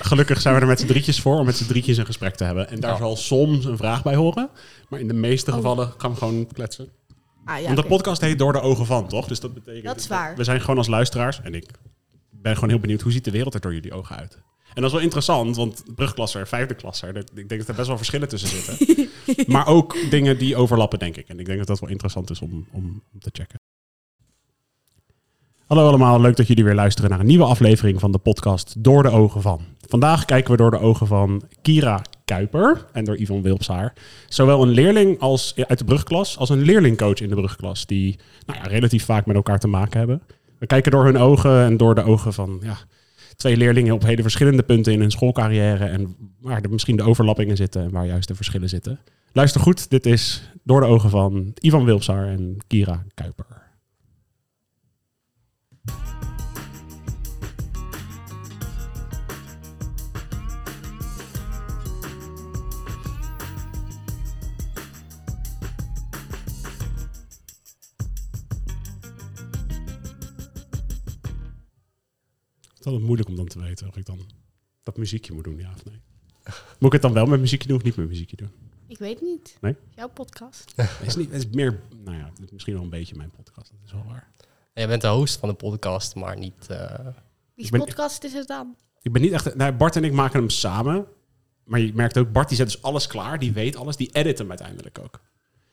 gelukkig zijn we er met z'n drietjes voor om met z'n drietjes een gesprek te hebben. En daar Ja. zal soms een vraag bij horen. Maar in de meeste Oh. gevallen gaan we gewoon kletsen. Ah, ja, Want de podcast heet Door de Ogen van, toch? Dus dat betekent... Dat is waar. We zijn gewoon als luisteraars. En ik ben gewoon heel benieuwd, hoe ziet de wereld er door jullie ogen uit? En dat is wel interessant, want brugklasser, vijfde klasser... ik denk dat er best wel verschillen tussen zitten. maar ook dingen die overlappen, denk ik. En ik denk dat dat wel interessant is om, om, om te checken. Hallo allemaal, leuk dat jullie weer luisteren naar een nieuwe aflevering van de podcast Door de Ogen van. Vandaag kijken we door de ogen van Kira Kuiper en door Yvonne Wilpsaar. Zowel een leerling als, uit de brugklas als een leerlingcoach in de brugklas, die nou ja, relatief vaak met elkaar te maken hebben. We kijken door hun ogen en door de ogen van ja, twee leerlingen op hele verschillende punten in hun schoolcarrière en waar er misschien de overlappingen zitten en waar juist de verschillen zitten. Luister goed, dit is door de ogen van Ivan Wilpsaar en Kira Kuiper. Altijd moeilijk om dan te weten of ik dan dat muziekje moet doen, ja of nee. Moet ik het dan wel met muziekje doen of niet met muziekje doen? Ik weet niet. Nee? Jouw podcast. Het is, niet, het is meer, nou ja, het is misschien wel een beetje mijn podcast, dat is wel waar. Jij bent de host van de podcast, maar niet... eh, Wie podcast is het dan? Ik ben niet echt, nou, Bart en ik maken hem samen, maar je merkt ook, Bart die zet dus alles klaar, die weet alles, die edit hem uiteindelijk ook.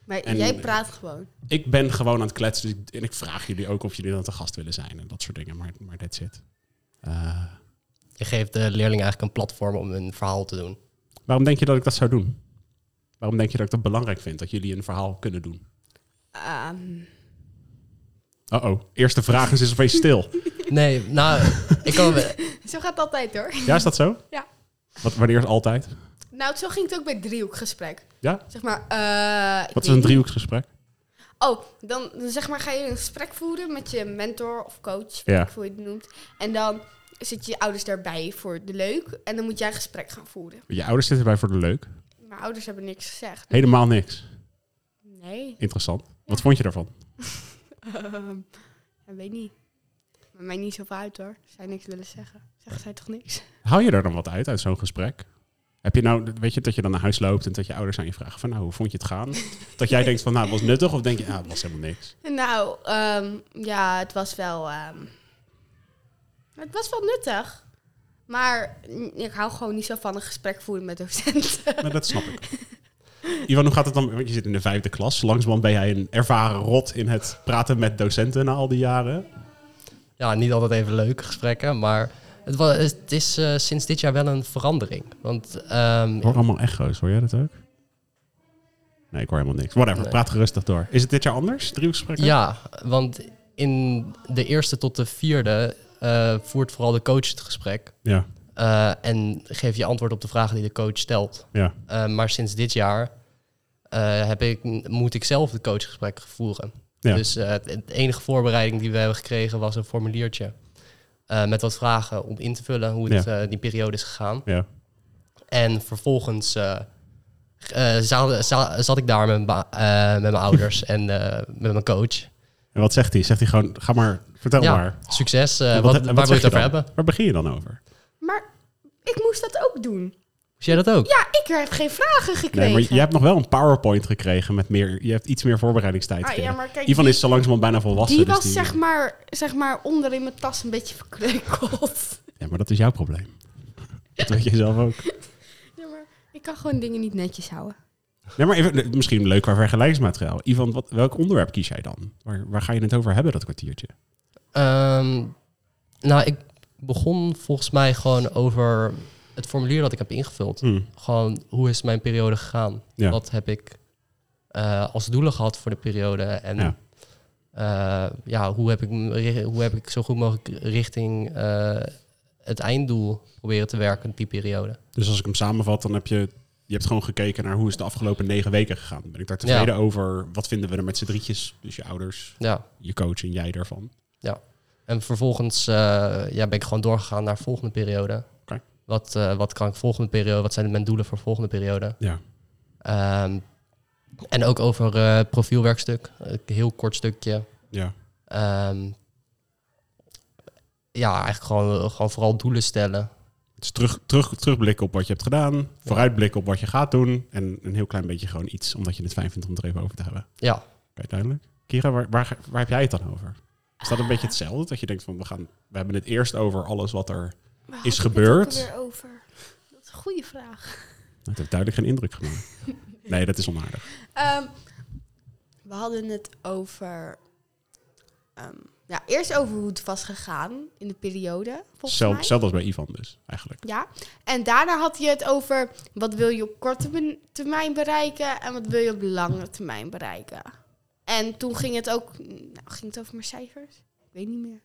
Maar En- jij praat gewoon. Ik ben gewoon aan het kletsen dus ik, en ik vraag jullie ook of jullie dan te gast willen zijn en dat soort dingen, maar, maar that's it. Eh, je geeft de leerling eigenlijk een platform om een verhaal te doen. waarom denk je dat ik dat zou doen? Waarom denk je dat ik dat belangrijk vind, dat jullie een verhaal kunnen doen? Ehm, Uh-oh, eerste vraag is, is opeens stil. Nee, nou, ik kan... zo gaat het altijd hoor. Ja, is dat zo? Ja. Wat, wanneer is altijd? Nou, zo ging het ook bij het driehoekgesprek. Ja? Zeg maar, eh, Wat is een driehoeksgesprek? Oh, dan, dan zeg maar ga je een gesprek voeren met je mentor of coach, ja. hoe je het noemt. En dan zit je ouders daarbij voor de leuk. En dan moet jij een gesprek gaan voeren. Je ouders zitten erbij voor de leuk. Mijn ouders hebben niks gezegd. Helemaal niks. Nee, Interessant. Wat vond je daarvan? Ehm, ik weet niet. Maar mij niet zoveel uit hoor. Zij niks willen zeggen. Zegt zij toch niks? Haal je er dan wat uit, uit zo'n gesprek? Heb je nou, weet je, dat je dan naar huis loopt en dat je ouders aan je vragen van, nou, hoe vond je het gaan? Dat jij denkt van, nou, het was nuttig of denk je, nou, het was helemaal niks? Nou, ehm, ja, het was wel... ehm, het was wel nuttig. Maar ik hou gewoon niet zo van een gesprek voeren met docenten. Maar dat snap ik. Ivan, hoe gaat het dan? Want je zit in de vijfde klas. Langzamerhand ben jij een ervaren rot in het praten met docenten na al die jaren. Ja, niet altijd even leuke gesprekken, maar het, was, het is eh, sinds dit jaar wel een verandering. Want ehm, Ik hoor allemaal echo's, hoor jij dat ook? Nee, ik hoor helemaal niks. Whatever, Nee. praat gerustig door. Is het dit jaar anders, driehoeksgesprekken? ja, want in de eerste tot de vierde eh, voert vooral de coach het gesprek. Ja, eh, en geef je antwoord op de vragen die de coach stelt. ja. Eh, maar sinds dit jaar heb ik, moet ik zelf de coachgesprek voeren. Ja. Dus de enige voorbereiding die we hebben gekregen was een formuliertje. met wat vragen om in te vullen hoe het, die periode is gegaan. ja. En vervolgens zat, za- zat ik daar met, mijn ba- met mijn ouders en met mijn coach. En wat zegt hij? Zegt hij gewoon, ga maar, vertel ja, maar. succes. eh, wat, waar wil je het over hebben? Waar begin je dan over? Maar ik moest dat ook doen. Moest jij dat ook? Ja, ik heb geen vragen gekregen. Nee, maar je hebt nog wel een PowerPoint gekregen met meer, je hebt iets meer voorbereidingstijd Ah, ja, gekregen. maar kijk, Ivan die, is zo langzamerhand bijna volwassen. die dus was zeg, maar, zeg maar onder in mijn tas een beetje verkreukeld. Ja, maar dat is jouw probleem. Dat weet je zelf ook. ja, maar ik kan gewoon dingen niet netjes houden. Nee, maar even, misschien een leuk qua vergelijkingsmateriaal. Ivan, wat, welk onderwerp kies jij dan? Waar, waar ga je het over hebben, dat kwartiertje? Ehm, nou, ik begon volgens mij gewoon over het formulier dat ik heb ingevuld. Hm, Gewoon, hoe is mijn periode gegaan? Ja. Wat heb ik eh, als doelen gehad voor de periode? En Ja. ja, ja hoe, heb ik, hoe heb ik zo goed mogelijk richting eh, het einddoel proberen te werken in die periode? Dus als ik hem samenvat, dan heb je, je hebt gewoon gekeken naar hoe is de afgelopen negen weken gegaan. Ben ik daar tevreden Ja. over? Wat vinden we er met z'n drietjes? Dus je ouders, Ja. je coach en jij daarvan. En vervolgens eh, ja, ben ik gewoon doorgegaan naar de volgende periode. Oké. Wat, eh, wat kan ik volgende periode? Wat zijn mijn doelen voor volgende periode? Ja. Ehm, en ook over eh, profielwerkstuk. Een heel kort stukje. Ja. Ehm, ja, eigenlijk gewoon, gewoon vooral doelen stellen. is terug, terug, terugblikken op wat je hebt gedaan, vooruitblikken op wat je gaat doen en een heel klein beetje gewoon iets, omdat je het fijn vindt om het er even over te hebben. Ja, Kijk, duidelijk. Kira, waar, waar, waar heb jij het dan over? Is dat een beetje hetzelfde? Dat je denkt van, we, gaan, we hebben het eerst over alles wat er... Waar Is het gebeurd? alweer over? Dat is een goede vraag. Het heeft duidelijk geen indruk gemaakt. Nee, dat is onaardig. Ehm, we hadden het over... ehm, ja, eerst over hoe het was gegaan in de periode, volgens Zelf, mij. hetzelfde als bij Ivan dus, eigenlijk. Ja, en daarna had je het over wat wil je op korte termijn bereiken en wat wil je op lange termijn bereiken. En toen ging het ook, nou, ging het over mijn cijfers? Ik weet niet meer.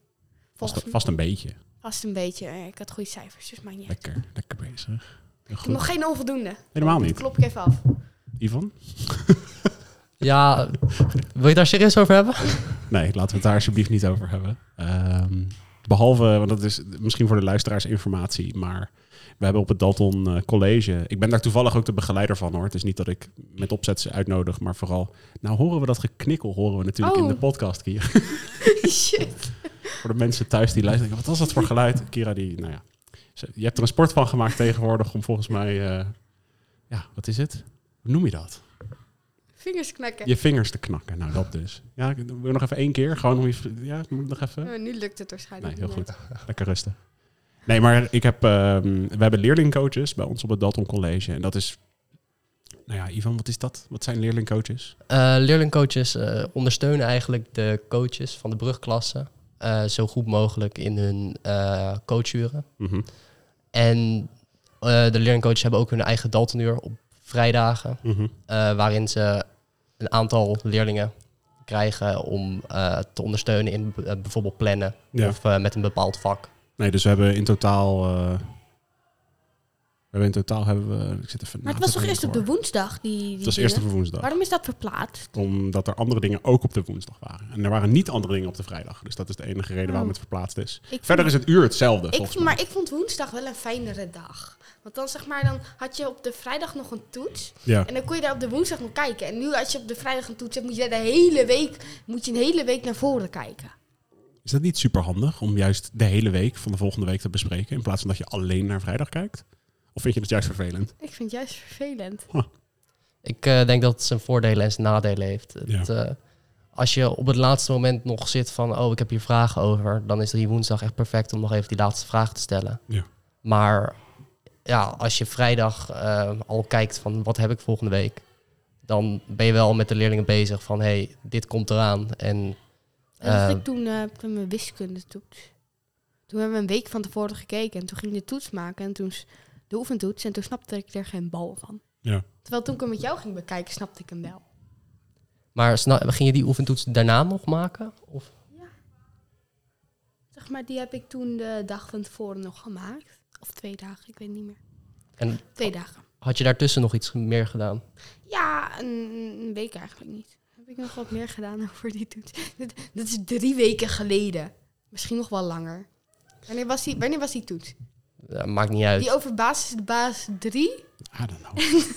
Vast, vast een beetje. vast een beetje. Ik had goede cijfers, dus maakt niet uit. Lekker, lekker bezig. Goed. nog geen onvoldoende. Helemaal Dat niet. klop ik even af. Ivan? ja wil je het daar serieus over hebben? Nee, laten we het daar alsjeblieft niet over hebben. Ehm, behalve, want dat is misschien voor de luisteraars informatie, maar we hebben op het Dalton eh, College, ik ben daar toevallig ook de begeleider van hoor. Het is niet dat ik met opzet ze uitnodig, maar vooral, nou horen we dat geknikkel, horen we natuurlijk Oh. in de podcast, Kira. Shit. voor de mensen thuis die luisteren, wat was dat voor geluid? Kira die, nou ja, je hebt er een sport van gemaakt tegenwoordig om volgens mij, eh, ja, wat is het? Hoe noem je dat? Vingers knakken. Je vingers te knakken. Nou, dat dus. Ja, wil je nog even één keer? Gewoon om je, ja, moet nog even? Oh, nu lukt het waarschijnlijk Nee, heel niet goed. Lekker rusten. Nee, maar ik heb, ehm, we hebben leerlingcoaches bij ons op het Dalton College. En dat is, nou ja, Ivan, wat is dat? Wat zijn leerlingcoaches? Eh, leerlingcoaches eh, ondersteunen eigenlijk de coaches van de brugklasse eh, zo goed mogelijk in hun eh coachuren. Mhm, En eh, de leerlingcoaches hebben ook hun eigen Daltonuur op vrijdagen, mhm. eh, waarin ze een aantal leerlingen krijgen om eh, te ondersteunen in eh, bijvoorbeeld plannen Ja. of met een bepaald vak. Nee, dus we hebben in totaal, hebben in totaal hebben we, ik zit even Maar het was toch eerst op de woensdag? Die, die Het was eerst op woensdag. Waarom is dat verplaatst? Omdat er andere dingen ook op de woensdag waren. En er waren niet andere dingen op de vrijdag. Dus dat is de enige reden waarom Oh. het verplaatst is. Ik Verder is het uur hetzelfde, Ik, vond- maar ik vond woensdag wel een fijnere dag. Want dan zeg maar, dan had je op de vrijdag nog een toets. Ja. En dan kon je daar op de woensdag nog kijken. En nu als je op de vrijdag een toets hebt, moet je de hele week, moet je een hele week naar voren kijken. Is dat niet super handig om juist de hele week van de volgende week te bespreken? In plaats van dat je alleen naar vrijdag kijkt? Of vind je het juist vervelend? Ik vind het juist vervelend. Ik eh, denk dat het zijn voordelen en zijn nadelen heeft. Het, eh, als je op het laatste moment nog zit van, oh, ik heb hier vragen over, dan is die woensdag echt perfect om nog even die laatste vraag te stellen. Ja. Maar ja, als je vrijdag eh, al kijkt van, wat heb ik volgende week, dan ben je wel met de leerlingen bezig van, hey, dit komt eraan. En Dat had eh, ik toen toen mijn wiskunde toets. Toen hebben we een week van tevoren gekeken. En toen ging ik de toets maken. En toen de oefentoets. En toen snapte ik er geen bal van. Ja. Terwijl toen ik hem met jou ging bekijken, snapte ik hem wel. maar ging je die oefentoets daarna nog maken? Of? Zeg maar, die heb ik toen de dag van tevoren nog gemaakt. Of twee dagen, ik weet niet meer. En Twee dagen. had je daartussen nog iets meer gedaan? Ja, een, een week eigenlijk niet. Heb ik nog wat meer gedaan over die toets. Dit is drie weken geleden. Misschien nog wel langer. Wanneer was die, wanneer was die toets? Ja, maakt niet uit. Die over basis, basis 3? I don't know.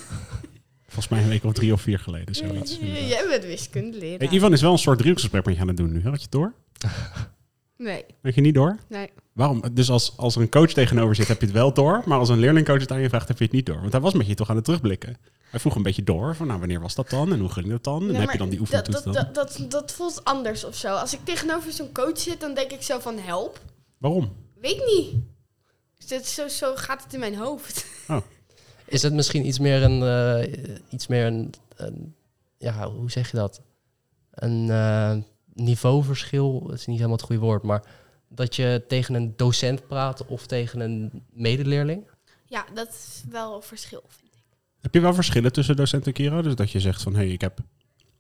Volgens mij een week of drie of vier geleden. Zoiets. inderdaad. Jij bent wiskunde leren. Hey, Ivan is wel een soort driehoeksgesprek met je aan het doen nu. Hè? Had je het door? Nee, Had je niet door? nee. Waarom? Dus als, als er een coach tegenover zit, heb je het wel door. Maar als een leerlingcoach het aan je vraagt, heb je het niet door. Want hij was met je toch aan het terugblikken. Hij vroeg een beetje door. Van nou, wanneer was dat dan? En hoe ging dat dan? En Nee, heb je dan die dat, oefentoets dat, dan? dat, dat, dat voelt anders of zo. Als ik tegenover zo'n coach zit, dan denk ik zo van help. Waarom? Weet niet. Dus dat zo, zo gaat het in mijn hoofd. Is het misschien iets meer een, eh, iets meer een, een- ja, hoe zeg je dat? Een eh, niveauverschil, dat is niet helemaal het goede woord, maar dat je tegen een docent praat of tegen een medeleerling? Ja, dat is wel een verschil, vind ik. Heb je wel verschillen tussen docent en Kira? Dus dat je zegt van, hé, hey, ik heb...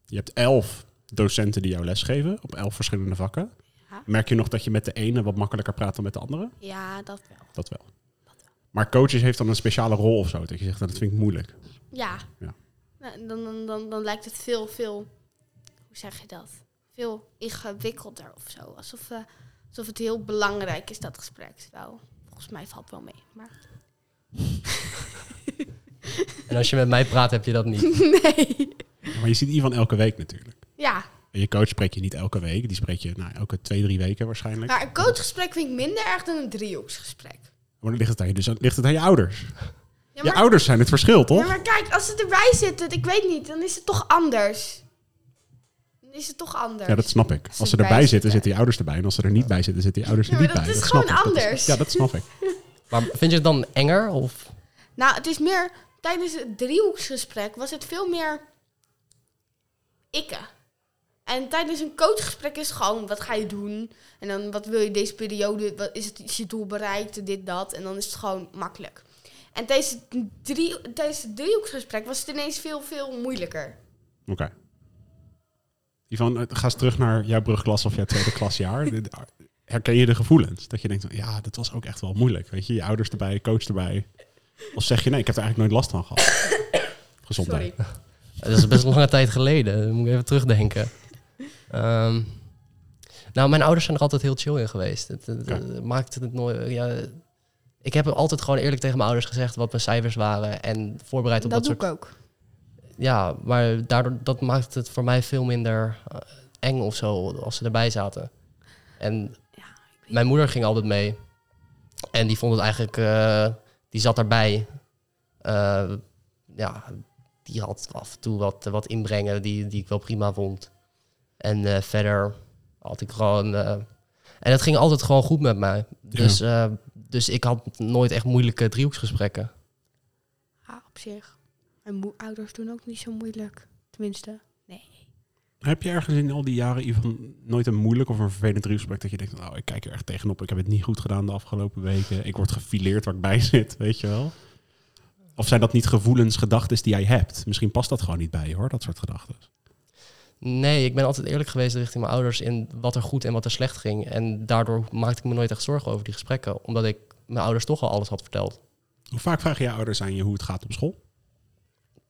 Je hebt elf docenten die jou lesgeven op elf verschillende vakken. Ja. Merk je nog dat je met de ene wat makkelijker praat dan met de andere? Ja, dat wel. Dat wel. Maar coaches heeft dan een speciale rol of zo. Dat je zegt, nou, dat vind ik moeilijk. Ja. Ja. Nou, dan, dan, dan, dan lijkt het veel, veel... Hoe zeg je dat? Veel ingewikkelder of zo. Alsof, eh, alsof het heel belangrijk is, dat gesprek. Terwijl, volgens mij valt het wel mee. Maar En als je met mij praat, heb je dat niet. nee. Maar je ziet Ivan elke week natuurlijk. Ja, je coach spreek je niet elke week. Die spreek je nou, elke twee, drie weken waarschijnlijk. maar een coachgesprek vind ik minder erg dan een driehoeksgesprek. Maar dan ligt het aan je, dus dan ligt het aan je ouders. Ja, Je ouders zijn het verschil, toch? Ja, maar kijk, als ze erbij zitten, ik weet niet, dan is het toch anders. Dan is het toch anders. Ja, dat snap ik. Als Als ze erbij erbij zitten, zitten. zitten je ouders erbij. En als ze er niet bij zitten, zitten je ouders er Ja, niet maar dat bij. is snap gewoon ik. Dat is- anders. ja, dat snap ik. Maar vind je het dan enger? Of? Nou, het is meer, tijdens het driehoeksgesprek was het veel meer ikke. En tijdens een coachgesprek is het gewoon, wat ga je doen? En dan, wat wil je deze periode, wat is, het, is je doel bereikt, dit, dat. En dan is het gewoon makkelijk. En tijdens het, drie, tijdens het driehoeksgesprek was het ineens veel, veel moeilijker. Oké. Ivan, eh, ga eens terug naar jouw brugklas of jouw tweede klasjaar. Dit- Herken je de gevoelens? Dat je denkt, ja, dat was ook echt wel moeilijk. Weet je, je ouders erbij, coach erbij. Of zeg je, nee, ik heb er eigenlijk nooit last van gehad. Gezondheid. Sorry. Dat is best een lange tijd geleden. Dan moet ik even terugdenken. Ehm, nou, mijn ouders zijn er altijd heel chill in geweest. Het, het, Oké. het maakte het nooit... Ja, ik heb altijd gewoon eerlijk tegen mijn ouders gezegd wat mijn cijfers waren. En voorbereid op Dat dat, doe soort... ik ook. Ja, maar daardoor, dat maakt het voor mij veel minder eh, eng of zo als ze erbij zaten. En mijn moeder ging altijd mee. En die vond het eigenlijk... eh, die zat daarbij. Eh, ja, die had af en toe wat, wat inbrengen die, die ik wel prima vond. En eh, verder had ik gewoon... eh, en het ging altijd gewoon goed met mij. Dus, eh, dus ik had nooit echt moeilijke driehoeksgesprekken. Ja, op zich. Mijn moe- ouders doen ook niet zo moeilijk. Tenminste, nee. Heb je ergens in al die jaren, Ivan, nooit een moeilijk of een vervelend driegesprek dat je denkt, nou, ik kijk er echt tegenop. Ik heb het niet goed gedaan de afgelopen weken. Ik word gefileerd waar ik bij zit, weet je wel? Of zijn dat niet gevoelens, gedachten die jij hebt? Misschien past dat gewoon niet bij je, hoor, dat soort gedachten. Nee, ik ben altijd eerlijk geweest richting mijn ouders in wat er goed en wat er slecht ging. En daardoor maakte ik me nooit echt zorgen over die gesprekken. Omdat ik mijn ouders toch al alles had verteld. Hoe vaak vragen je ouders aan je hoe het gaat op school?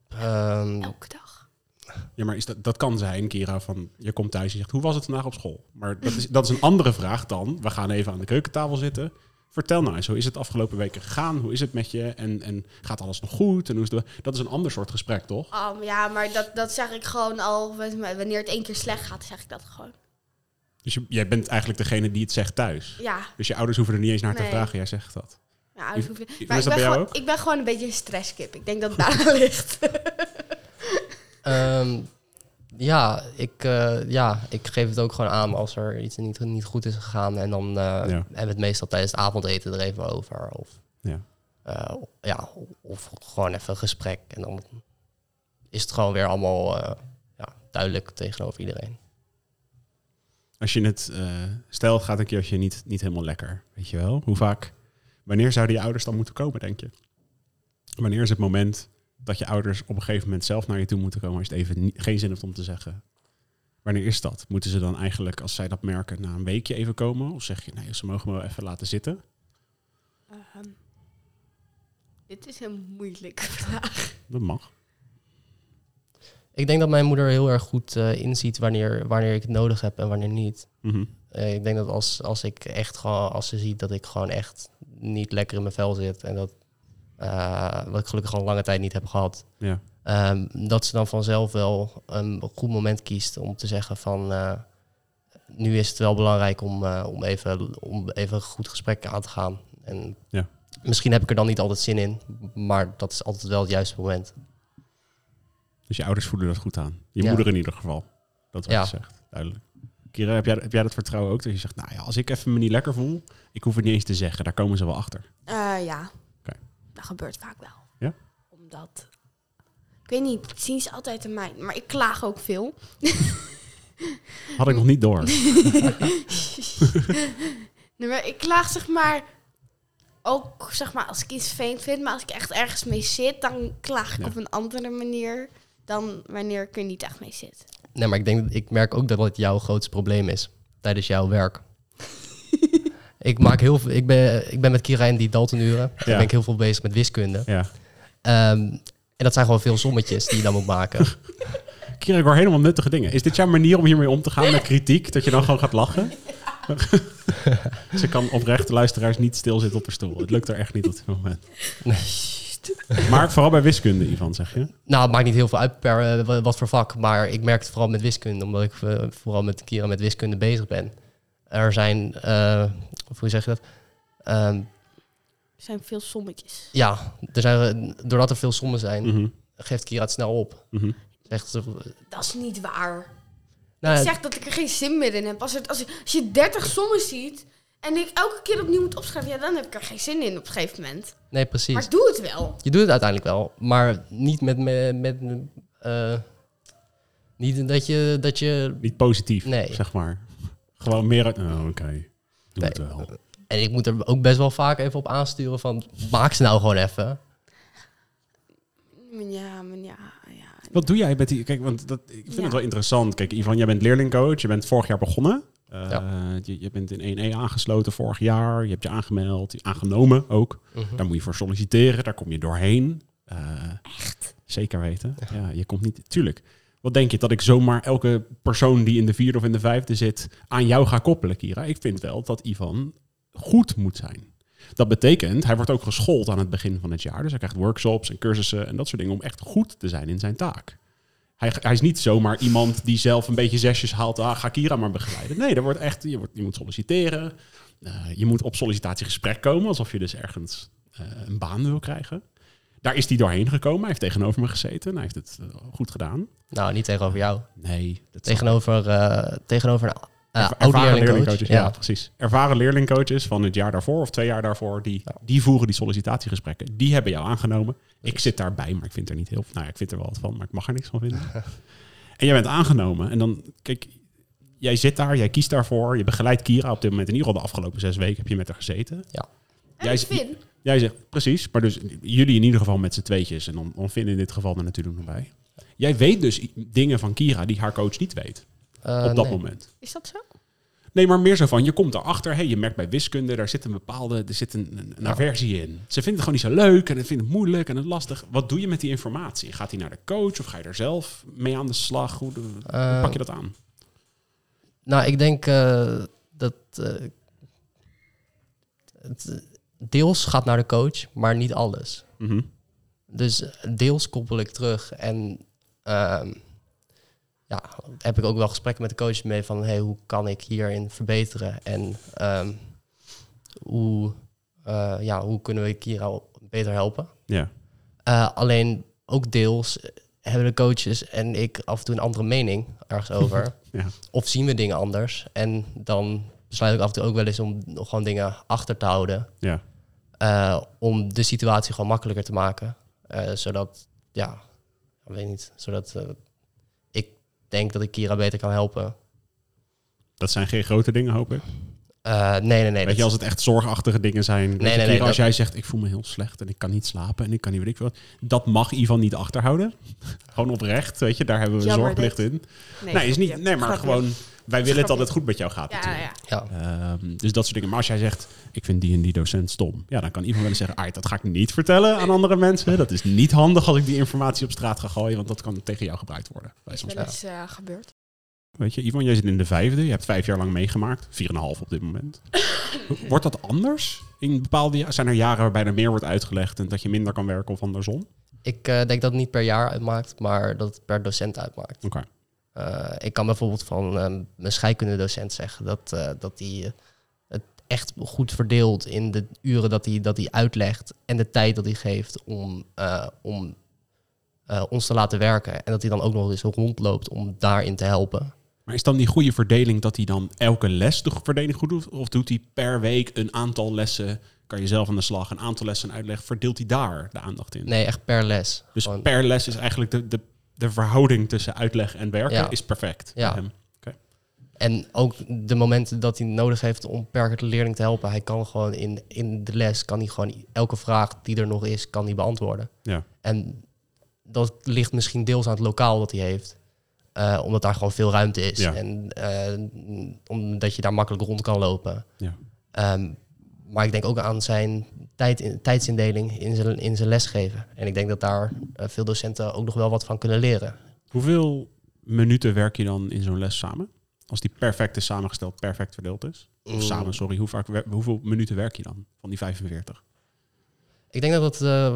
Ehm, Elke dag. Ja, maar is dat, dat kan zijn, Kira, van je komt thuis en je zegt, hoe was het vandaag op school? Maar dat is, dat is een andere vraag dan, we gaan even aan de keukentafel zitten. Vertel nou eens, hoe is het afgelopen weken gegaan? Hoe is het met je? En, en gaat alles nog goed? En hoe is de, dat is een ander soort gesprek, toch? Um, ja, maar dat, dat zeg ik gewoon al. Wanneer het één keer slecht gaat, zeg ik dat gewoon. Dus je, jij bent eigenlijk degene die het zegt thuis. Ja, Dus je ouders hoeven er niet eens naar te vragen, jij zegt dat. ja ouders Hoe- hoeven- hoe maar is ik dat ben, gewoon, ook? ik ben gewoon een beetje een stresskip. Ik denk dat het daar ligt. ehm, ja, ik, eh, ja, ik geef het ook gewoon aan als er iets niet, niet goed is gegaan. En dan eh, hebben we het meestal tijdens het avondeten er even over. Of, Ja. eh, ja, of gewoon even een gesprek. En dan is het gewoon weer allemaal ja, duidelijk tegenover iedereen. Als je het, stel gaat een keertje niet, niet helemaal lekker, weet je wel? Hoe vaak, wanneer zouden je ouders dan moeten komen, denk je? Wanneer is het moment dat je ouders op een gegeven moment zelf naar je toe moeten komen als je het even niet- geen zin hebt om te zeggen? Wanneer is dat? Moeten ze dan eigenlijk, als zij dat merken, na een weekje even komen? Of zeg je, nee, ze mogen me wel even laten zitten? Ehm, dit is een moeilijke vraag. Dat mag. Ik denk dat mijn moeder heel erg goed eh, inziet wanneer, wanneer ik het nodig heb en wanneer niet. Mhm. Eh, ik denk dat als, als ik echt gewoon, als ze ziet dat ik gewoon echt niet lekker in mijn vel zit en dat wat ik gelukkig al een lange tijd niet heb gehad, Ja. ehm, dat ze dan vanzelf wel een goed moment kiest om te zeggen van eh, nu is het wel belangrijk om, eh, om, even, om even een goed gesprek aan te gaan. En Ja. misschien heb ik er dan niet altijd zin in, maar dat is altijd wel het juiste moment. Dus je ouders voelen dat goed aan. Je Ja. moeder in ieder geval. Dat wat Ja. je zegt, duidelijk. Kira, heb jij, heb jij dat vertrouwen ook? Dat je zegt, nou ja, als ik even me niet lekker voel, ik hoef het niet eens te zeggen. Daar komen ze wel achter. Eh, ja. Dat gebeurt vaak wel. Ja? Omdat, ik weet niet, het zien ze altijd aan mij. Maar ik klaag ook veel. Had ik nog niet door. Nee, maar ik klaag zeg maar ook zeg maar als ik iets vervelend vind, maar als ik echt ergens mee zit, dan klaag ik Ja. op een andere manier dan wanneer ik er niet echt mee zit. Nee, maar ik denk, ik merk ook dat het jouw grootste probleem is tijdens jouw werk. Ik maak heel veel, ik ben, ik ben met Kira in die Daltonuren. Daar Ja. ben ik heel veel bezig met wiskunde. ja. Ehm, en dat zijn gewoon veel sommetjes die je dan moet maken. Kira, ik hoor helemaal nuttige dingen. Is dit jouw manier om hiermee om te gaan met kritiek? Dat je dan gewoon gaat lachen? Ze kan oprecht de luisteraars niet stilzitten op haar stoel. Het lukt er echt niet op dit moment. Maar vooral bij wiskunde, Ivan, zeg je? nou, het maakt niet heel veel uit per eh, wa- wat voor vak, maar ik merk het vooral met wiskunde, omdat ik eh, vooral met Kira met wiskunde bezig ben. Er zijn, eh, of hoe zeg je dat? Ehm, zijn veel sommetjes. Ja, er zijn, doordat er veel sommen zijn, Mhm, geeft Kira het snel op. mhm. Zegt ze, Dat is niet waar. nou, ik zeg dat ik er geen zin meer in heb. Als, het, als, je- als je 30 sommen ziet en ik elke keer opnieuw moet opschrijven, ja, dan heb ik er geen zin in op een gegeven moment. nee, precies. Maar ik doe het wel. Je doet het uiteindelijk wel, maar niet met... met, met eh, niet dat je, dat je... Niet positief, Nee. zeg maar. Gewoon meer uit... Oh, oké. Doe Nee. het wel. En ik moet er ook best wel vaak even op aansturen van... Maak ze nou gewoon even. Ja, maar ja, ja. Wat doe jij met die... Kijk, want dat, ik vind Ja. het wel interessant. Kijk, Ivan, jij bent leerlingcoach. Je bent vorig jaar begonnen. Eh, Ja. je, je bent in 1E aangesloten vorig jaar. Je hebt je aangemeld, aangenomen ook. Mhm. Daar moet je voor solliciteren. Daar kom je doorheen. Echt? Zeker weten. Ja, je komt niet... Tuurlijk. Wat denk je, dat ik zomaar elke persoon die in de vierde of in de vijfde zit aan jou ga koppelen, Kira? Ik vind wel dat Ivan goed moet zijn. Dat betekent, hij wordt ook geschoold aan het begin van het jaar. Dus hij krijgt workshops en cursussen en dat soort dingen om echt goed te zijn in zijn taak. Hij, hij is niet zomaar iemand die zelf een beetje zesjes haalt. Ah, ga Kira maar begeleiden. Nee, er wordt echt, je, wordt, je moet solliciteren. Eh, je moet op sollicitatiegesprek komen, alsof je dus ergens eh, een baan wil krijgen. Daar is hij doorheen gekomen. Hij heeft tegenover me gezeten. en Hij heeft het eh, goed gedaan. Nou, niet tegenover jou. Nee, dat Tegenover, eh tegenover een uh, oude ervaren leerlingcoach. leerlingcoaches. Ja. Ja. precies. Ervaren leerlingcoaches van het jaar daarvoor of twee jaar daarvoor, die, die voeren die sollicitatiegesprekken. Die hebben jou aangenomen. Ik zit daarbij, maar ik vind er niet heel Nou ja, ik vind er wel wat van, maar ik mag er niks van vinden. en jij bent aangenomen. En dan, kijk, jij zit daar, jij kiest daarvoor. Je begeleidt Kira op dit moment. In ieder geval de afgelopen zes weken heb je met haar gezeten. En Jij vind, Jij zegt, precies. Maar dus jullie in ieder geval met z'n tweetjes. En dan, dan vinden in dit geval er natuurlijk nog bij. Jij weet dus dingen van Kira die haar coach niet weet. Eh, op dat nee. moment. is dat zo? Nee, maar meer zo van, je komt erachter, hey, je merkt bij wiskunde, daar zit een bepaalde, er zit een, een, een Ja. aversie in. Ze vindt het gewoon niet zo leuk en het vindt het moeilijk en het lastig. Wat doe je met die informatie? Gaat hij naar de coach of ga je er zelf mee aan de slag? Hoe, hoe Eh, pak je dat aan? Nou, ik denk eh, dat eh, het eh, deels gaat naar de coach, maar niet alles. Mhm. Dus eh, deels koppel ik terug en ehm, ja, heb ik ook wel gesprekken met de coach mee van hey, hoe kan ik hierin verbeteren en ehm, hoe, eh, ja, hoe kunnen we Kira beter helpen. Ja, Eh, alleen ook deels hebben de coaches en ik af en toe een andere mening ergens over. ja, Of zien we dingen anders. En dan besluit ik af en toe ook wel eens om nog gewoon dingen achter te houden. ja. Eh, om de situatie gewoon makkelijker te maken. Eh, zodat, ja, ik weet niet, zodat eh, ik denk dat ik Kira beter kan helpen. Dat zijn geen grote dingen, hoop ik. Eh, nee, nee, nee. Weet dat- je, als het echt zorgachtige dingen zijn. Nee, Kira, nee, als dat- jij zegt, ik voel me heel slecht en ik kan niet slapen en ik kan niet weet ik wat. Dat mag Ivan niet achterhouden. gewoon oprecht, weet je, daar hebben we zorgplicht dit. in. Nee, is niet, nee maar gewoon, wij willen dat het goed met jou gaat Ja, natuurlijk. ja. ja. Ehm, dus dat soort dingen. Maar als jij zegt, ik vind die en die docent stom. Ja, dan kan iemand wel eens zeggen, "Ai, dat ga ik niet vertellen aan andere mensen. Dat is niet handig als ik die informatie op straat ga gooien. Want dat kan tegen jou gebruikt worden. Bij Is soms. wel eens eh, gebeurd. Weet je, Ivan, jij zit in de vijfde. Je hebt vijf jaar lang meegemaakt. Vier en een half op dit moment. Wordt dat anders? In bepaalde zijn er jaren waarbij er meer wordt uitgelegd en dat je minder kan werken of andersom? Ik eh, denk dat het niet per jaar uitmaakt, maar dat het per docent uitmaakt. Oké. Ik kan bijvoorbeeld van eh, mijn scheikundedocent zeggen dat hij dat die, eh, het echt goed verdeelt in de uren dat hij dat hij uitlegt en de tijd dat hij geeft om, eh, om eh, ons te laten werken. En dat hij dan ook nog eens rondloopt om daarin te helpen. Maar is dan die goede verdeling dat hij dan elke les de verdeling goed doet? Of doet hij per week een aantal lessen, kan je zelf aan de slag, een aantal lessen uitleg, verdeelt hij daar de aandacht in? Nee, echt per les. Dus Gewoon- per les is eigenlijk de, de, de verhouding tussen uitleg en werken Ja. is perfect. Ja. hem. En ook de momenten dat hij nodig heeft om per leerling te helpen. Hij kan gewoon in, in de les, kan hij gewoon elke vraag die er nog is, kan hij beantwoorden. Ja. En dat ligt misschien deels aan het lokaal dat hij heeft. Eh, omdat daar gewoon veel ruimte is. Ja. En eh, omdat je daar makkelijk rond kan lopen. Ja. Ehm, maar ik denk ook aan zijn tijd, tijdsindeling in zijn, in zijn lesgeven. En ik denk dat daar eh, veel docenten ook nog wel wat van kunnen leren. Hoeveel minuten werk je dan in zo'n les samen? Als die perfect is samengesteld, perfect verdeeld is? Of Mm. samen, sorry. Hoe vaak, hoeveel minuten werk je dan van die 45? Ik denk dat het, eh,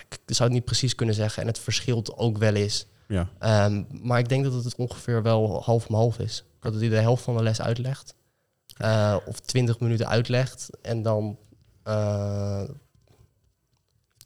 ik zou het niet precies kunnen zeggen en het verschilt ook wel eens. Ja. Ehm, maar ik denk dat het ongeveer wel half om half is. Dat hij de helft van de les uitlegt. Eh, of 20 minuten uitlegt en dan eh,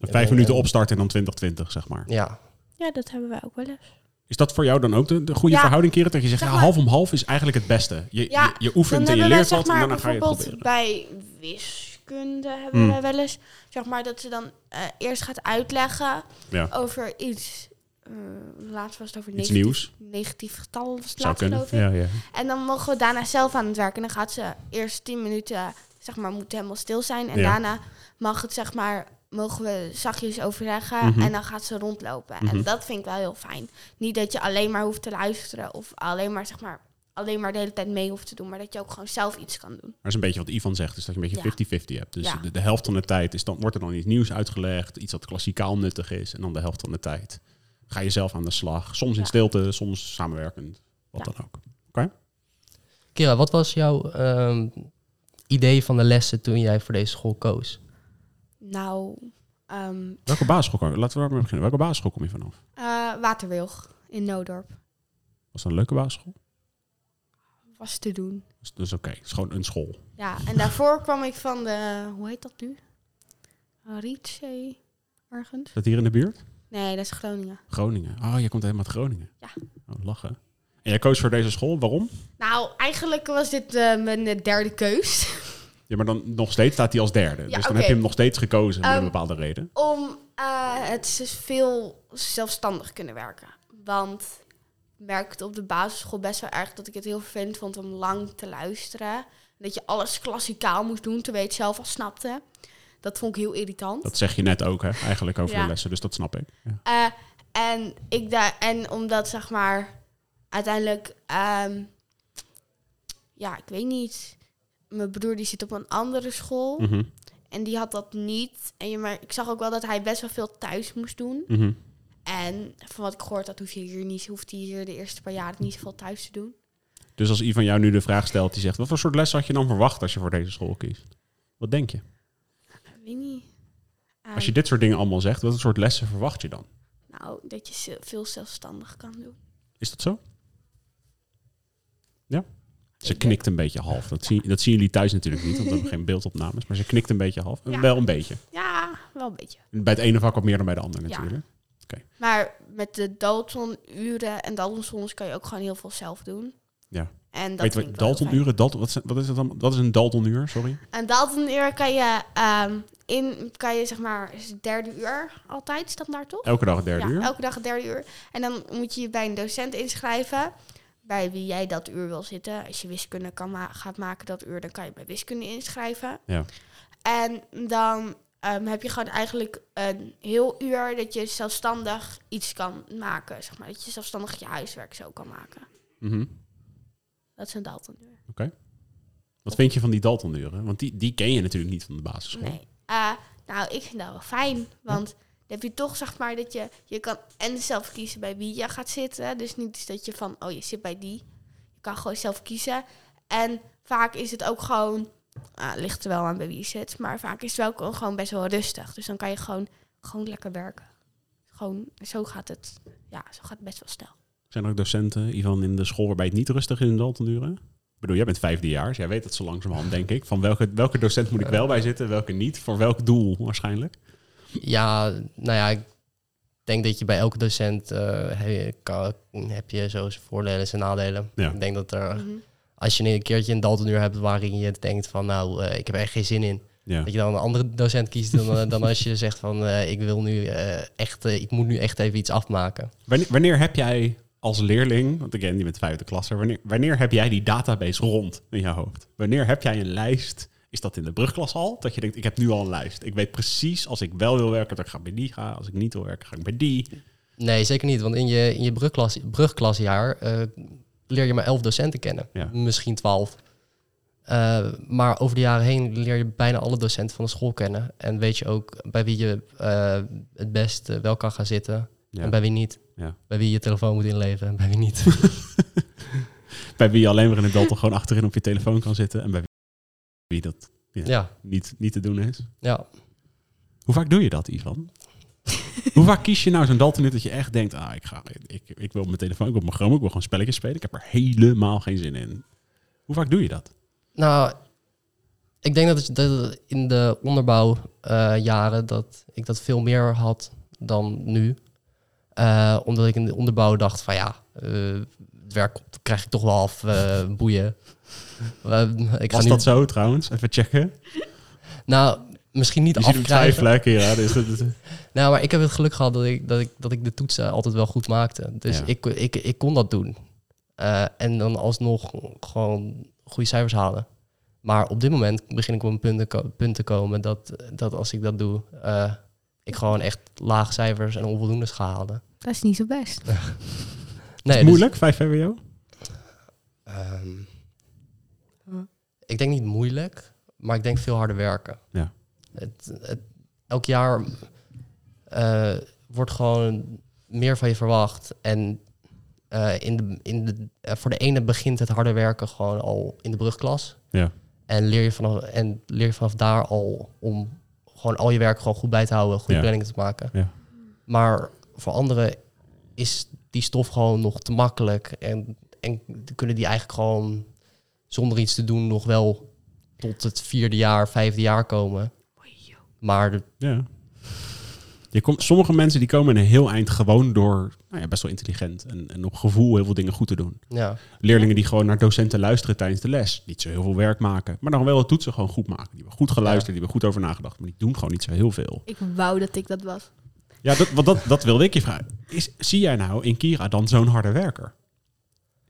Vijf En, minuten eh, opstarten en dan 2020, zeg maar. Ja, Ja, dat hebben wij ook wel eens. Is dat voor jou dan ook de, de goede Ja. verhouding, Keren? Dat je zegt, Zeg ja, maar- half om half is eigenlijk het beste. Je, Ja, je, je oefent en je leert zeg wat en maar, daarna ga je het bijvoorbeeld proberen. bij wiskunde hebben Hmm. wij wel eens, zeg maar, dat ze dan eh, eerst gaat uitleggen Ja. over iets. Eh laatst was het over negatief, nieuws. negatief getal, was het Zou kunnen. Ja, ja. En dan mogen we daarna zelf aan het werk. En dan gaat ze eerst 10 minuten, zeg maar, moet helemaal stil zijn. En Ja. daarna mag het, zeg maar, mogen we zachtjes overleggen. Mhm. En dan gaat ze rondlopen. Mhm. En dat vind ik wel heel fijn. Niet dat je alleen maar hoeft te luisteren. Of alleen maar, zeg maar, alleen maar de hele tijd mee hoeft te doen. Maar dat je ook gewoon zelf iets kan doen. Maar dat is een beetje wat Ivan zegt, is dat je een beetje Ja. 50-50 hebt. Dus Ja. de, de helft van de tijd is dan, wordt er dan iets nieuws uitgelegd, iets wat klassikaal nuttig is. En dan de helft van de tijd ga je zelf aan de slag. Soms in Ja. stilte, soms samenwerkend, wat Ja. dan ook. Kira, wat was jouw ehm, idee van de lessen toen jij voor deze school koos? Nou, ehm Welke basisschool kom je? Laten we daarmee beginnen. Welke basisschool kom je vanaf? eh, Waterwilg in Noodorp. Was dat een leuke basisschool? Was te doen. Dus, dus oké, het is gewoon een school. Ja, en daarvoor kwam ik van de, hoe heet dat nu? Rietzee, ergens? Is dat hier in de buurt? Nee, dat is Groningen. Groningen. Oh, jij komt helemaal uit Groningen. Ja. Oh, lachen. En jij koos voor deze school, waarom? Nou, eigenlijk was dit eh, mijn eh, derde keus. Ja, maar dan nog steeds staat hij als derde. Ja, dus dan heb je hem nog steeds gekozen met een Ehm, bepaalde reden. Om eh, het is veel zelfstandig kunnen werken. Want ik merkte op de basisschool best wel erg dat ik het heel vervelend vond om lang te luisteren. Dat je alles klassikaal moest doen, terwijl je het zelf al snapte. Dat vond ik heel irritant. Dat zeg je net ook, hè, eigenlijk over Ja. de lessen. Dus dat snap ik. Ja. Eh, en, ik daar, en omdat, zeg maar, uiteindelijk, ehm, ja, ik weet niet. Mijn broer die zit op een andere school Mhm, en die had dat niet. En je, maar ik zag ook wel dat hij best wel veel thuis moest doen. mhm. En van wat ik gehoord had, hoef je hier niet, hoeft hij hier de eerste paar jaren niet zoveel thuis te doen. Dus als Ivan jou nu de vraag stelt, die zegt... wat voor soort les had je dan verwacht als je voor deze school kiest? Wat denk je? Ik weet niet. Als je dit soort dingen allemaal zegt, wat soort lessen verwacht je dan? Nou, dat je veel zelfstandig kan doen. Is dat zo? Ja? Ze knikt een beetje half. Dat, zie, dat zien jullie thuis natuurlijk niet, want we hebben geen beeldopnames. Maar ze knikt een beetje half. Ja. Wel een beetje. Ja, wel een beetje. Bij het ene vak wat meer dan bij de andere Ja. natuurlijk. Maar met de Dalton-uren en Dalton-zones kan je ook gewoon heel veel zelf doen. Ja. En dat Weet je wat. Daltonuren? Dalton, wat, wat is het dan? Wat is een Daltonuur? Sorry. Een Dalton-uur kan je ehm, in, kan je zeg maar, is het derde uur altijd standaard toch? Elke dag het derde ja, uur? elke dag het derde uur. En dan moet je je bij een docent inschrijven. Bij wie jij dat uur wil zitten. Als je wiskunde kan ma- gaat maken dat uur, dan kan je bij wiskunde inschrijven. Ja. En dan ehm, heb je gewoon eigenlijk een heel uur dat je zelfstandig iets kan maken. Zeg maar. Dat je zelfstandig je huiswerk zo kan maken. Mhm. Dat is een Dalton-uur. Wat vind je van die Daltonuren? Want die, die ken je natuurlijk niet van de basisschool. Nee. Eh, nou, ik vind dat wel fijn. Want dan heb je toch, zeg maar, dat je... Je kan en zelf kiezen bij wie je gaat zitten. Dus niet dat je van, oh, je zit bij die. Je kan gewoon zelf kiezen. En vaak is het ook gewoon... ah, ligt er wel aan bij wie je zit. Maar vaak is het wel gewoon best wel rustig. Dus dan kan je gewoon, gewoon lekker werken. Gewoon, zo gaat het... Ja, zo gaat het best wel snel. Zijn er ook docenten, Ivan, in de school waarbij het niet rustig is in Daltonuren? Ik bedoel, jij bent vijfdejaars. Jij weet het zo langzamerhand, denk ik. Van welke, welke docent moet ik wel bij zitten, welke niet? Voor welk doel waarschijnlijk? Ja, nou ja, ik denk dat je bij elke docent eh, he- kan- heb je zo zijn voordelen en zijn nadelen. Ja. Ik denk dat er, Mhm. als je een keertje een Daltonuur hebt waarin je denkt van, nou, eh, ik heb er echt geen zin in. Ja. Dat je dan een andere docent kiest dan, eh, dan als je zegt van, eh, ik wil nu eh, echt, ik moet nu echt even iets afmaken. Wanneer, wanneer heb jij als leerling, want ik ken die met vijfde klasse, wanneer, wanneer heb jij die database rond in je hoofd? Wanneer heb jij een lijst? Is dat in de brugklas al? Dat je denkt, ik heb nu al een lijst. Ik weet precies, als ik wel wil werken, dat ik ga bij die gaan. Als ik niet wil werken, ga ik bij die. Nee, zeker niet. Want in je, in je brugklas, brugklasjaar eh, leer je maar elf docenten kennen. Ja. Misschien twaalf. Eh, maar over de jaren heen leer je bijna alle docenten van de school kennen. En weet je ook bij wie je eh, het best wel kan gaan zitten. Ja. En bij wie niet. Ja. Bij wie je telefoon moet inleveren en bij wie niet. Bij wie je alleen maar in het gewoon achterin op je telefoon kan zitten. En bij wie dat ja, niet, niet te doen is. ja. Hoe vaak doe je dat, Ivan? Hoe vaak kies je nou zo'n Dalton dat je echt denkt, ah, ik, ga, ik, ik wil op mijn telefoon, ik wil op mijn Chrome, ik wil gewoon spelletjes spelen. Ik heb er helemaal geen zin in. Hoe vaak doe je dat? Nou, Ik denk dat, het, dat in de onderbouwjaren dat ik dat veel meer had dan nu. Eh, omdat ik in de onderbouw dacht van ja, eh, het werk krijg ik toch wel af, eh, boeien. Ik ga Was nu, dat zo trouwens? Even checken. Nou, misschien niet Je afkrijgen. Dus dat- dat- Nou, maar ik heb het geluk gehad dat ik, dat ik, dat ik de toetsen altijd wel goed maakte. Dus Ja. ik, ik, ik kon dat doen. En dan alsnog gewoon goede cijfers halen. Maar op dit moment begin ik op een punt te, ko- punt te komen dat, dat als ik dat doe, ik gewoon echt lage cijfers en onvoldoendes halen. Dat is niet zo best. Nee, is dus, moeilijk, 5 VWO? ehm, ik denk niet moeilijk, maar ik denk veel harder werken. Ja. Het, het, elk jaar eh, wordt gewoon meer van je verwacht. En eh, in de, in de, eh, voor de ene begint het harde werken gewoon al in de brugklas. Ja. En leer je vanaf, en leer je vanaf daar al om gewoon al je werk gewoon goed bij te houden, goede Ja. planningen te maken. Ja. Maar voor anderen is die stof gewoon nog te makkelijk. En, en kunnen die eigenlijk gewoon zonder iets te doen nog wel tot het vierde jaar, vijfde jaar komen. Maar de, Ja. Je komt, sommige mensen die komen een heel eind gewoon door nou ja, best wel intelligent en, en op gevoel heel veel dingen goed te doen. ja, Leerlingen die gewoon naar docenten luisteren tijdens de les. Niet zo heel veel werk maken, maar dan wel het toetsen gewoon goed maken. Die hebben goed geluisterd, die hebben goed over nagedacht, maar die doen gewoon niet zo heel veel. Ik wou dat ik dat was. Ja, dat, wat dat, dat wilde ik je vragen. Is, zie jij nou in Kira dan zo'n harde werker?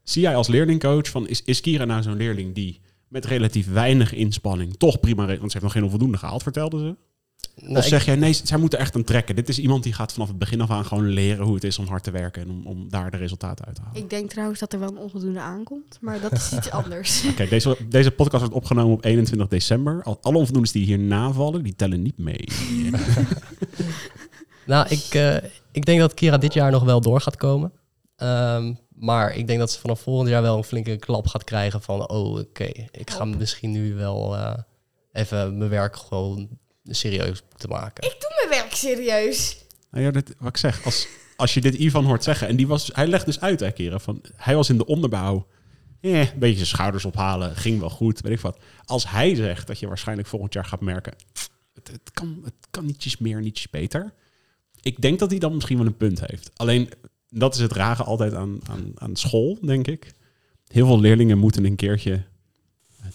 Zie jij als leerlingcoach van, is, is Kira nou zo'n leerling die met relatief weinig inspanning toch prima... Want ze heeft nog geen onvoldoende gehaald, vertelde ze. Nou, of ik- zeg jij, nee, zij moet er echt aan trekken. Dit is iemand die gaat vanaf het begin af aan gewoon leren hoe het is om hard te werken... en om, om daar de resultaten uit te halen. Ik denk trouwens dat er wel een onvoldoende aankomt, maar dat is iets anders. Kijk, deze, deze podcast wordt opgenomen op 21 december. Al- Alle onvoldoendes die hier navallen, die tellen niet mee. Nou, ik, eh, ik denk dat Kira dit jaar nog wel door gaat komen. Ehm, maar ik denk dat ze vanaf volgend jaar wel een flinke klap gaat krijgen van... oh, oké, ik ga misschien nu wel eh, even mijn werk gewoon serieus moeten maken. ik doe mijn werk serieus. Nou ja, dit, wat ik zeg, als, als je dit Ivan hoort zeggen, en die was, hij legt dus uit, hè, keren, van hij was in de onderbouw, eh, een beetje zijn schouders ophalen, ging wel goed, weet ik wat. Als hij zegt dat je waarschijnlijk volgend jaar gaat merken, het, het, kan, het kan nietsjes meer, nietsjes beter. Ik denk dat hij dan misschien wel een punt heeft. Alleen, dat is het rare altijd aan, aan, aan school, denk ik. Heel veel leerlingen moeten een keertje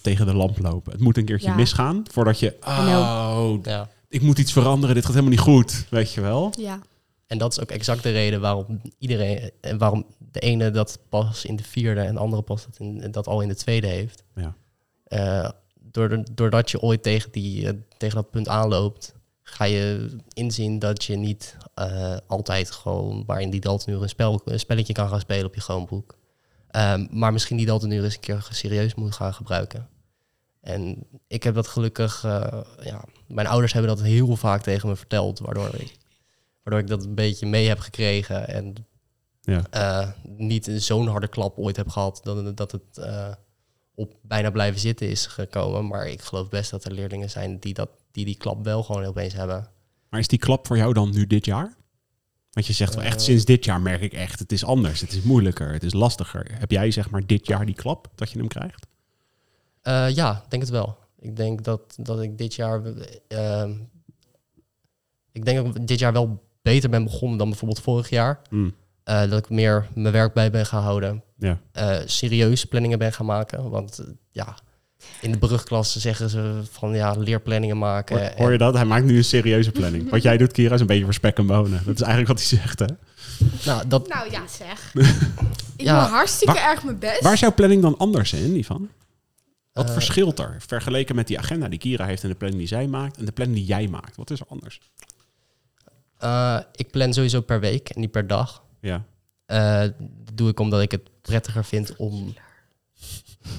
tegen de lamp lopen. Het moet een keertje Ja. misgaan voordat je, oh, Ja. ik moet iets veranderen, dit gaat helemaal niet goed, weet je wel. Ja. En dat is ook exact de reden waarom iedereen... en waarom de ene dat pas in de vierde en de andere pas dat, in, dat al in de tweede heeft. Ja. Eh, door, doordat je ooit tegen, die, eh, tegen dat punt aanloopt, ga je inzien dat je niet eh, altijd gewoon maar in die Daltonuur een, spel, een spelletje kan gaan spelen op je Chromebook. Ehm, maar misschien die Daltonuur eens een keer serieus moet gaan gebruiken. En ik heb dat gelukkig, eh, ja, mijn ouders hebben dat heel vaak tegen me verteld, waardoor ik, waardoor ik dat een beetje mee heb gekregen en Ja. eh, niet zo'n harde klap ooit heb gehad dat, dat het eh, op bijna blijven zitten is gekomen. Maar ik geloof best dat er leerlingen zijn die dat, die, die klap wel gewoon opeens hebben. Maar is die klap voor jou dan nu dit jaar? Want je zegt wel echt, Eh. sinds dit jaar merk ik echt, het is anders, het is moeilijker, het is lastiger. Heb jij zeg maar dit jaar die klap dat je hem krijgt? Eh, ja, denk het wel. Ik denk dat, dat ik dit jaar. eh, ik denk dat ik dit jaar wel beter ben begonnen dan bijvoorbeeld vorig jaar. Mm, Eh, dat ik meer mijn werk bij ben gaan houden. Ja. Serieus planningen ben gaan maken. Want ja, in de brugklas zeggen ze van ja, leerplanningen maken. Hoor, hoor je dat? Hij maakt nu een serieuze planning. Wat jij doet, Kira, is een beetje voor spek en bonen. Dat is eigenlijk wat hij zegt, hè? Nou, dat, Nou ja, zeg. ik Ja, doe hartstikke waar- erg mijn best. Waar is jouw planning dan anders in, Ivan? Wat Eh, verschilt er vergeleken met die agenda die Kira heeft en de planning die zij maakt en de planning die jij maakt? Wat is er anders? eh, ik plan sowieso per week en niet per dag. Ja. Eh, dat doe ik omdat ik het prettiger vind om.